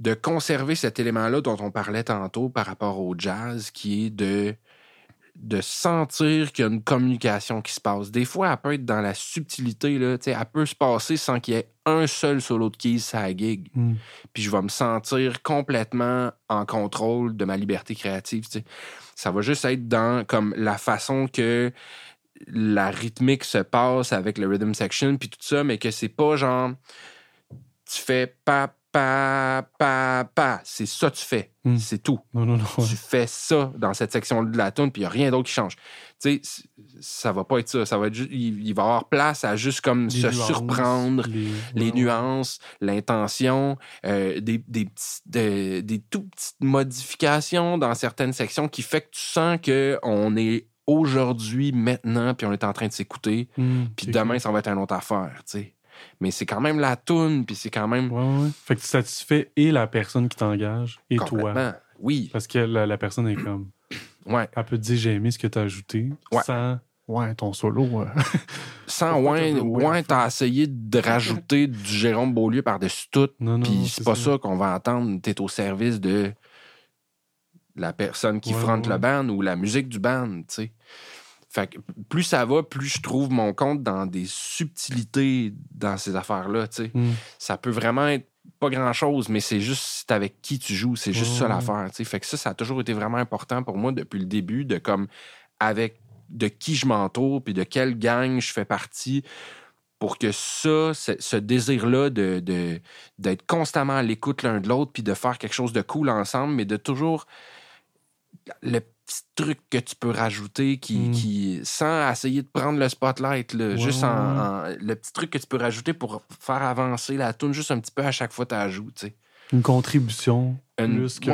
de conserver cet élément-là dont on parlait tantôt par rapport au jazz, qui est de, de sentir qu'il y a une communication qui se passe. Des fois, elle peut être dans la subtilité, là, elle peut se passer sans qu'il y ait un seul solo de keys à la gig. Hmm. Puis je vais me sentir complètement en contrôle de ma liberté créative. Ça va juste être dans comme la façon que la rythmique se passe avec le rhythm section, puis tout ça, mais que c'est pas genre tu fais pas pa, pa, pa. C'est ça que tu fais. Hmm. C'est tout. Non, non, non. Tu fais ça dans cette section de la tune, puis il n'y a rien d'autre qui change. Tu sais, ça va pas être ça. ça va être il, va avoir place à juste comme se surprendre, les, nuances, l'intention, euh, des, des, des, des tout petites modifications dans certaines sections qui fait que tu sens qu'on est aujourd'hui, maintenant, puis on est en train de s'écouter, hmm, puis demain, ça va être une autre affaire, tu sais mais c'est quand même la toune, puis c'est quand même. Ouais, ouais. Fait que tu satisfais et la personne qui t'engage et toi. Oui. Parce que la, personne est comme. Ouais. Elle peut te dire j'ai aimé ce que tu as ajouté ouais. sans. Ouais, ton solo. sans ouais, ouais, t'as essayé de rajouter du Jérôme Beaulieu par-dessus tout. Non, non. Puis c'est pas ça, qu'on va entendre. T'es au service de la personne qui fronte le band ou la musique du band, tu sais plus ça va, plus je trouve mon compte dans des subtilités dans ces affaires-là. Hmm. Ça peut vraiment être pas grand-chose, mais c'est juste avec qui tu joues. C'est juste ça l'affaire. Fait que ça, ça a toujours été vraiment important pour moi depuis le début de comme avec de qui je m'entoure puis de quelle gang je fais partie pour que ça, ce désir-là de, d'être constamment à l'écoute l'un de l'autre puis de faire quelque chose de cool ensemble, mais de toujours le petit truc que tu peux rajouter qui, hmm. qui sans essayer de prendre le spotlight, juste en, le petit truc que tu peux rajouter pour faire avancer la tune juste un petit peu à chaque fois tu ajoutes. Une contribution plus que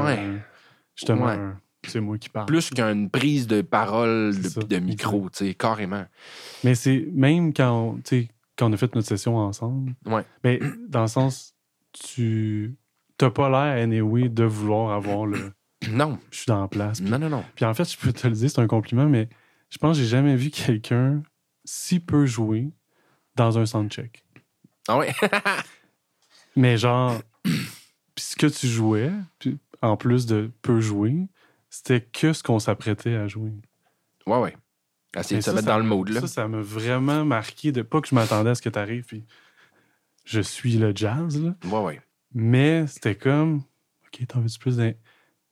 justement c'est moi qui parle. Plus qu'une prise de parole de, de micro, carrément. Mais c'est même quand, quand on a fait notre session ensemble, ouais. ben, dans le sens, tu n'as pas l'air, anyway, de vouloir avoir le non. Je suis dans la place. non, non, non. Puis en fait, je peux te le dire, c'est un compliment, mais je pense que j'ai jamais vu quelqu'un si peu jouer dans un soundcheck. Ah oui? mais genre, puis ce que tu jouais, puis en plus de peu jouer, c'était que ce qu'on s'apprêtait à jouer. Ouais, ouais. Essayer de se mettre dans le mode, là. Ça, ça m'a vraiment marqué de pas que je m'attendais à ce que tu arrives, puis je suis le jazz, là. Ouais, ouais. Mais c'était comme, OK, t'en veux plus d'un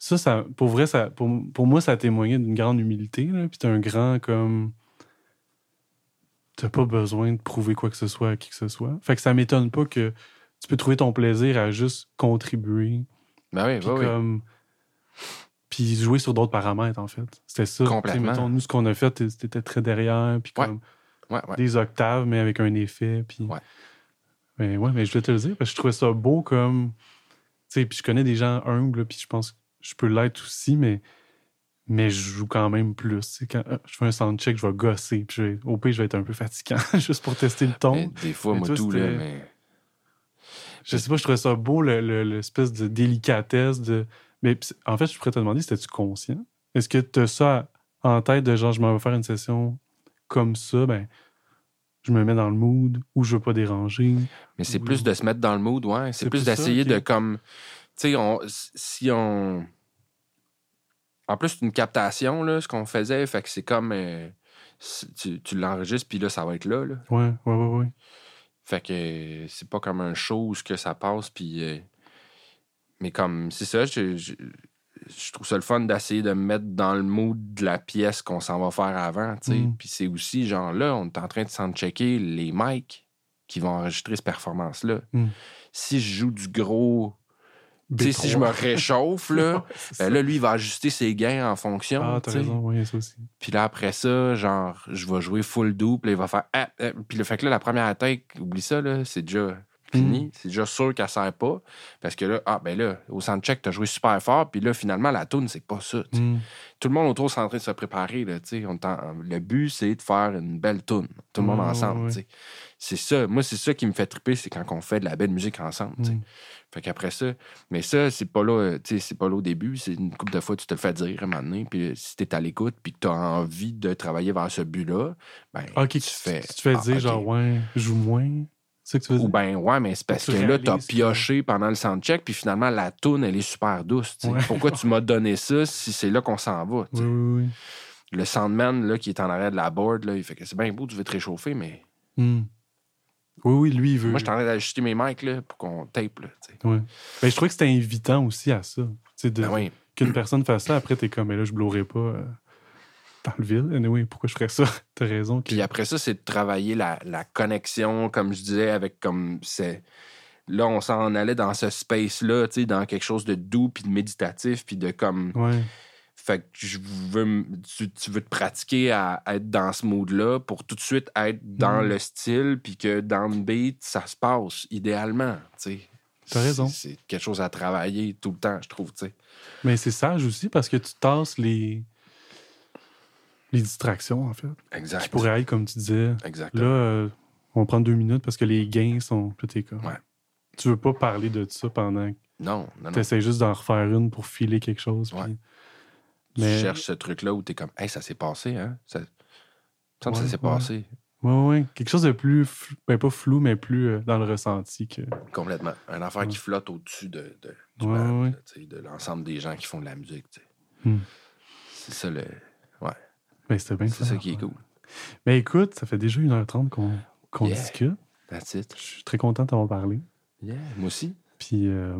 ça, ça, pour vrai, ça, pour, pour moi, ça a témoigné d'une grande humilité. Là, puis t'as un grand comme. T'as pas besoin de prouver quoi que ce soit à qui que ce soit. Fait que ça m'étonne pas que tu peux trouver ton plaisir à juste contribuer. Ben oui, puis comme... Puis jouer sur d'autres paramètres, en fait. C'était ça. Complètement. Mettons, nous, ce qu'on a fait, c'était très derrière, puis comme des octaves, mais avec un effet. Puis... Ouais. Mais ouais, mais je vais te le dire, parce que je trouvais ça beau comme. Tu sais, puis je connais des gens humbles, puis je pense je peux l'être aussi, mais, mais je joue quand même plus. Quand euh, je fais un soundcheck, je vais gosser. Puis au pire, je vais être un peu fatigant juste pour tester le ton. des fois, moi, tout, là, mais... Je sais pas, je trouvais ça beau, l'espèce de délicatesse. de Mais en fait, je pourrais te demander, c'était-tu conscient? Est-ce que tu as ça en tête de genre, je m'en vais faire une session comme ça, ben, je me mets dans le mood ou je veux pas déranger. Mais c'est plus de se mettre dans le mood, ouais. C'est plus, d'essayer de comme. Tu sais, on, si on. En plus, c'est une captation, là, ce qu'on faisait. Fait que c'est comme. Euh, tu, tu l'enregistres, puis là, ça va être là. là. Ouais, ouais, ouais, ouais. Fait que c'est pas comme un show que ça passe, puis. Euh, mais comme, c'est ça, je, je trouve ça le fun d'essayer de me mettre dans le mood de la pièce qu'on s'en va faire avant. Mm. Puis c'est aussi, genre là, on est en train de s'en checker les mics qui vont enregistrer cette performance-là. Mm. Si je joue du gros. Si je me réchauffe, là, ben là, lui, il va ajuster ses gains en fonction. Ah, t'as raison, oui, ça aussi. Puis là, après ça, genre, je vais jouer full double, il va faire. Ah, ah. Puis le fait que là, la première attaque, oublie ça, là, c'est déjà fini. Mm. C'est déjà sûr qu'elle sert pas. Parce que là, ah, ben là, au soundcheck, t'as joué super fort, puis là, finalement, la tune c'est pas ça. Mm. Tout le monde autour est en train de se préparer. Là, le but, c'est de faire une belle tune. Tout le monde ensemble. C'est ça. Moi, c'est ça qui me fait triper, c'est quand on fait de la belle musique ensemble. Mm. Fait qu'après ça, mais ça, c'est pas là, c'est pas là au début. C'est une couple de fois, tu te le fais dire à un moment donné. Puis si t'es à l'écoute, puis que t'as envie de travailler vers ce but-là, ben, tu, fais. Tu te fais ah, dire, genre, ouais, joue moins. Ou ben ouais, mais c'est parce que là, t'as pioché pendant le soundcheck, puis finalement, la toune, elle est super douce. Pourquoi tu m'as donné ça si c'est là qu'on s'en va? Oui, oui, Le soundman là, qui est en arrière de la board, là, il fait que c'est bien beau, tu veux te réchauffer, mais. Hmm. Oui, oui, lui, il veut. Moi, je suis en train d'ajuster mes mics là, pour qu'on tape. Là, ouais. ben, je trouvais que c'était invitant aussi à ça. De... Ben qu'une personne fasse ça, après, t'es comme, mais là, je blouerai pas. Euh dans le vide. oui pourquoi je ferais ça? T'as raison. Puis après ça, c'est de travailler la, connexion, comme je disais, avec comme c'est. Là, on s'en allait dans ce space-là, dans quelque chose de doux, puis de méditatif, puis de comme. Ouais. Fait que je veux, tu, veux te pratiquer à, être dans ce mood-là pour tout de suite être dans mm. le style, puis que dans le beat, ça se passe idéalement, tu. T'as raison. C'est quelque chose à travailler tout le temps, je trouve, tu sais. Mais c'est sage aussi parce que tu tasses les les distractions, en fait. Exact. Qui pourraient être, comme tu disais. Exactement. Là, euh, on prend deux minutes parce que les gains sont. Là, t'es Ouais. Tu veux pas parler de ça pendant. Non, non, non. T'essaies juste d'en refaire une pour filer quelque chose. Ouais. Tu cherches ce truc-là où t'es comme, hey, ça s'est passé, hein? Ça, ça, ça s'est passé. Oui, oui. Quelque chose de plus, ben pas flou, mais plus euh, dans le ressenti que. Complètement. Un affaire qui flotte au-dessus de, de, du de l'ensemble des gens qui font de la musique. Hmm. C'est ça le. Ben, c'est ça qui est cool. Mais écoute, ça fait déjà 1h30 qu'on discute. That's it. Je suis très content de t'avoir parlé. Yeah, moi aussi. Puis, euh,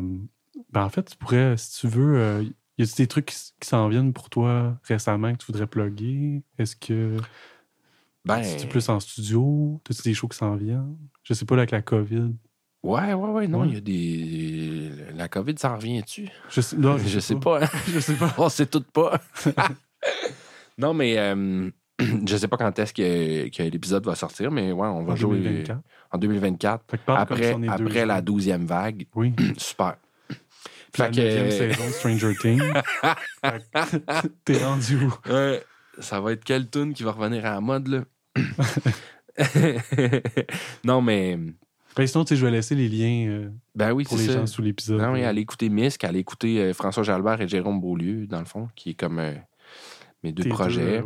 ben en fait, tu pourrais, si tu veux, euh, y a des trucs qui, s'en viennent pour toi récemment que tu voudrais plugger? Est-ce que. Ben. tu plus en studio? As-tu des shows qui s'en viennent? Je sais pas, là, avec la COVID. Ouais, ouais, ouais, non, il y a des. La COVID, ça revient-tu? Je sais, non, je, sais pas. Hein. je sais pas. On sait tout pas. Non, mais euh, je sais pas quand est-ce que, l'épisode va sortir, mais ouais, on va jouer en 2024. Après, après la 12e vague. Oui. Super. Fait la que... saison Stranger Things. T'es rendu où? ça va être quelle tune qui va revenir à la mode, là? non, mais. Ben, sinon, tu je vais laisser les liens euh, ben oui, pour les gens sous l'épisode. Non, oui, allez écouter Misk, allez écouter euh, François Jalbert et Jérôme Beaulieu, dans le fond, qui est comme mes deux projets.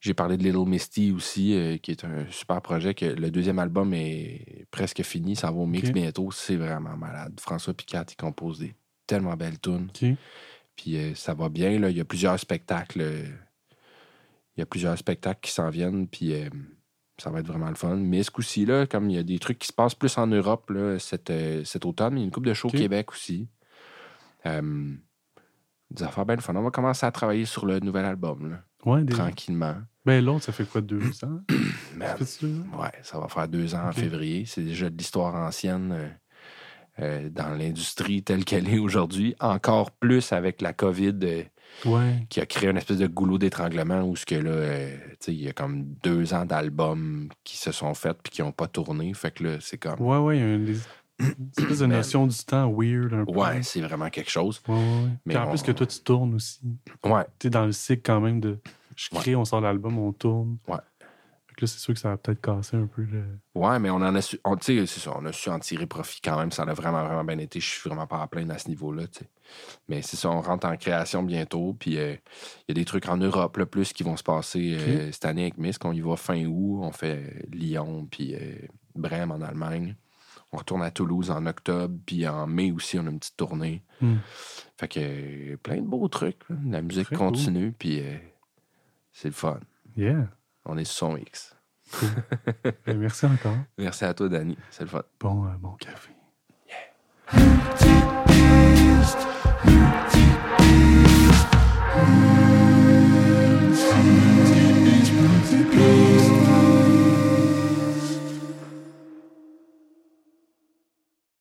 J'ai parlé de Little Misty aussi, euh, qui est un super projet. que Le deuxième album est presque fini. Ça va au mix bientôt. C'est vraiment malade. François Picat, il compose des tellement belles tunes. Puis euh, ça va bien. Là. Il y a plusieurs spectacles. il y a plusieurs spectacles qui s'en viennent. Puis euh, ça va être vraiment le fun. Mais ce coup-ci, là, comme il y a des trucs qui se passent plus en Europe là, cet, automne, il y a une coupe de show au Québec aussi des affaires bien fun. On va commencer à travailler sur le nouvel album, là, ouais, tranquillement. Ben l'autre, ça fait quoi, deux ans? Ben, ouais, ça va faire deux ans en février. C'est déjà de l'histoire ancienne euh, euh, dans l'industrie telle qu'elle est aujourd'hui. Encore plus avec la COVID euh, qui a créé une espèce de goulot d'étranglement où ce que là, il y a comme deux ans d'albums qui se sont faits puis qui n'ont pas tourné. Fait que là, c'est comme. Ouais, ouais, il y a C'est plus une notion du temps weird un peu. Ouais, c'est vraiment quelque chose. Ouais, ouais. Mais Puis en on- plus que toi, tu tournes aussi. Ouais. Tu es dans le cycle quand même de. Je crée, on sort l'album, on tourne. Ouais. Que là, c'est sûr que ça va peut-être casser un peu le. Ouais, mais on en a su. c'est ça, on a su en tirer profit quand même. Ça a vraiment, vraiment bien été. Je suis vraiment pas à plaindre à ce niveau-là. Mais c'est ça, on rentre en création bientôt. Puis euh, il y a des trucs en Europe, le plus, qui vont se passer euh, cette année avec Misk. On y va fin août. On fait Lyon, puis euh, Brême en Allemagne. On retourne à Toulouse en octobre. Puis en mai aussi, on a une petite tournée. Hmm. Fait que euh, plein de beaux trucs. là. La musique Très continue. Puis euh, c'est le fun. Yeah. On est 100x. Cool. merci encore. Merci à toi, Danny. C'est le fun. Bon, euh, bon café. Yeah.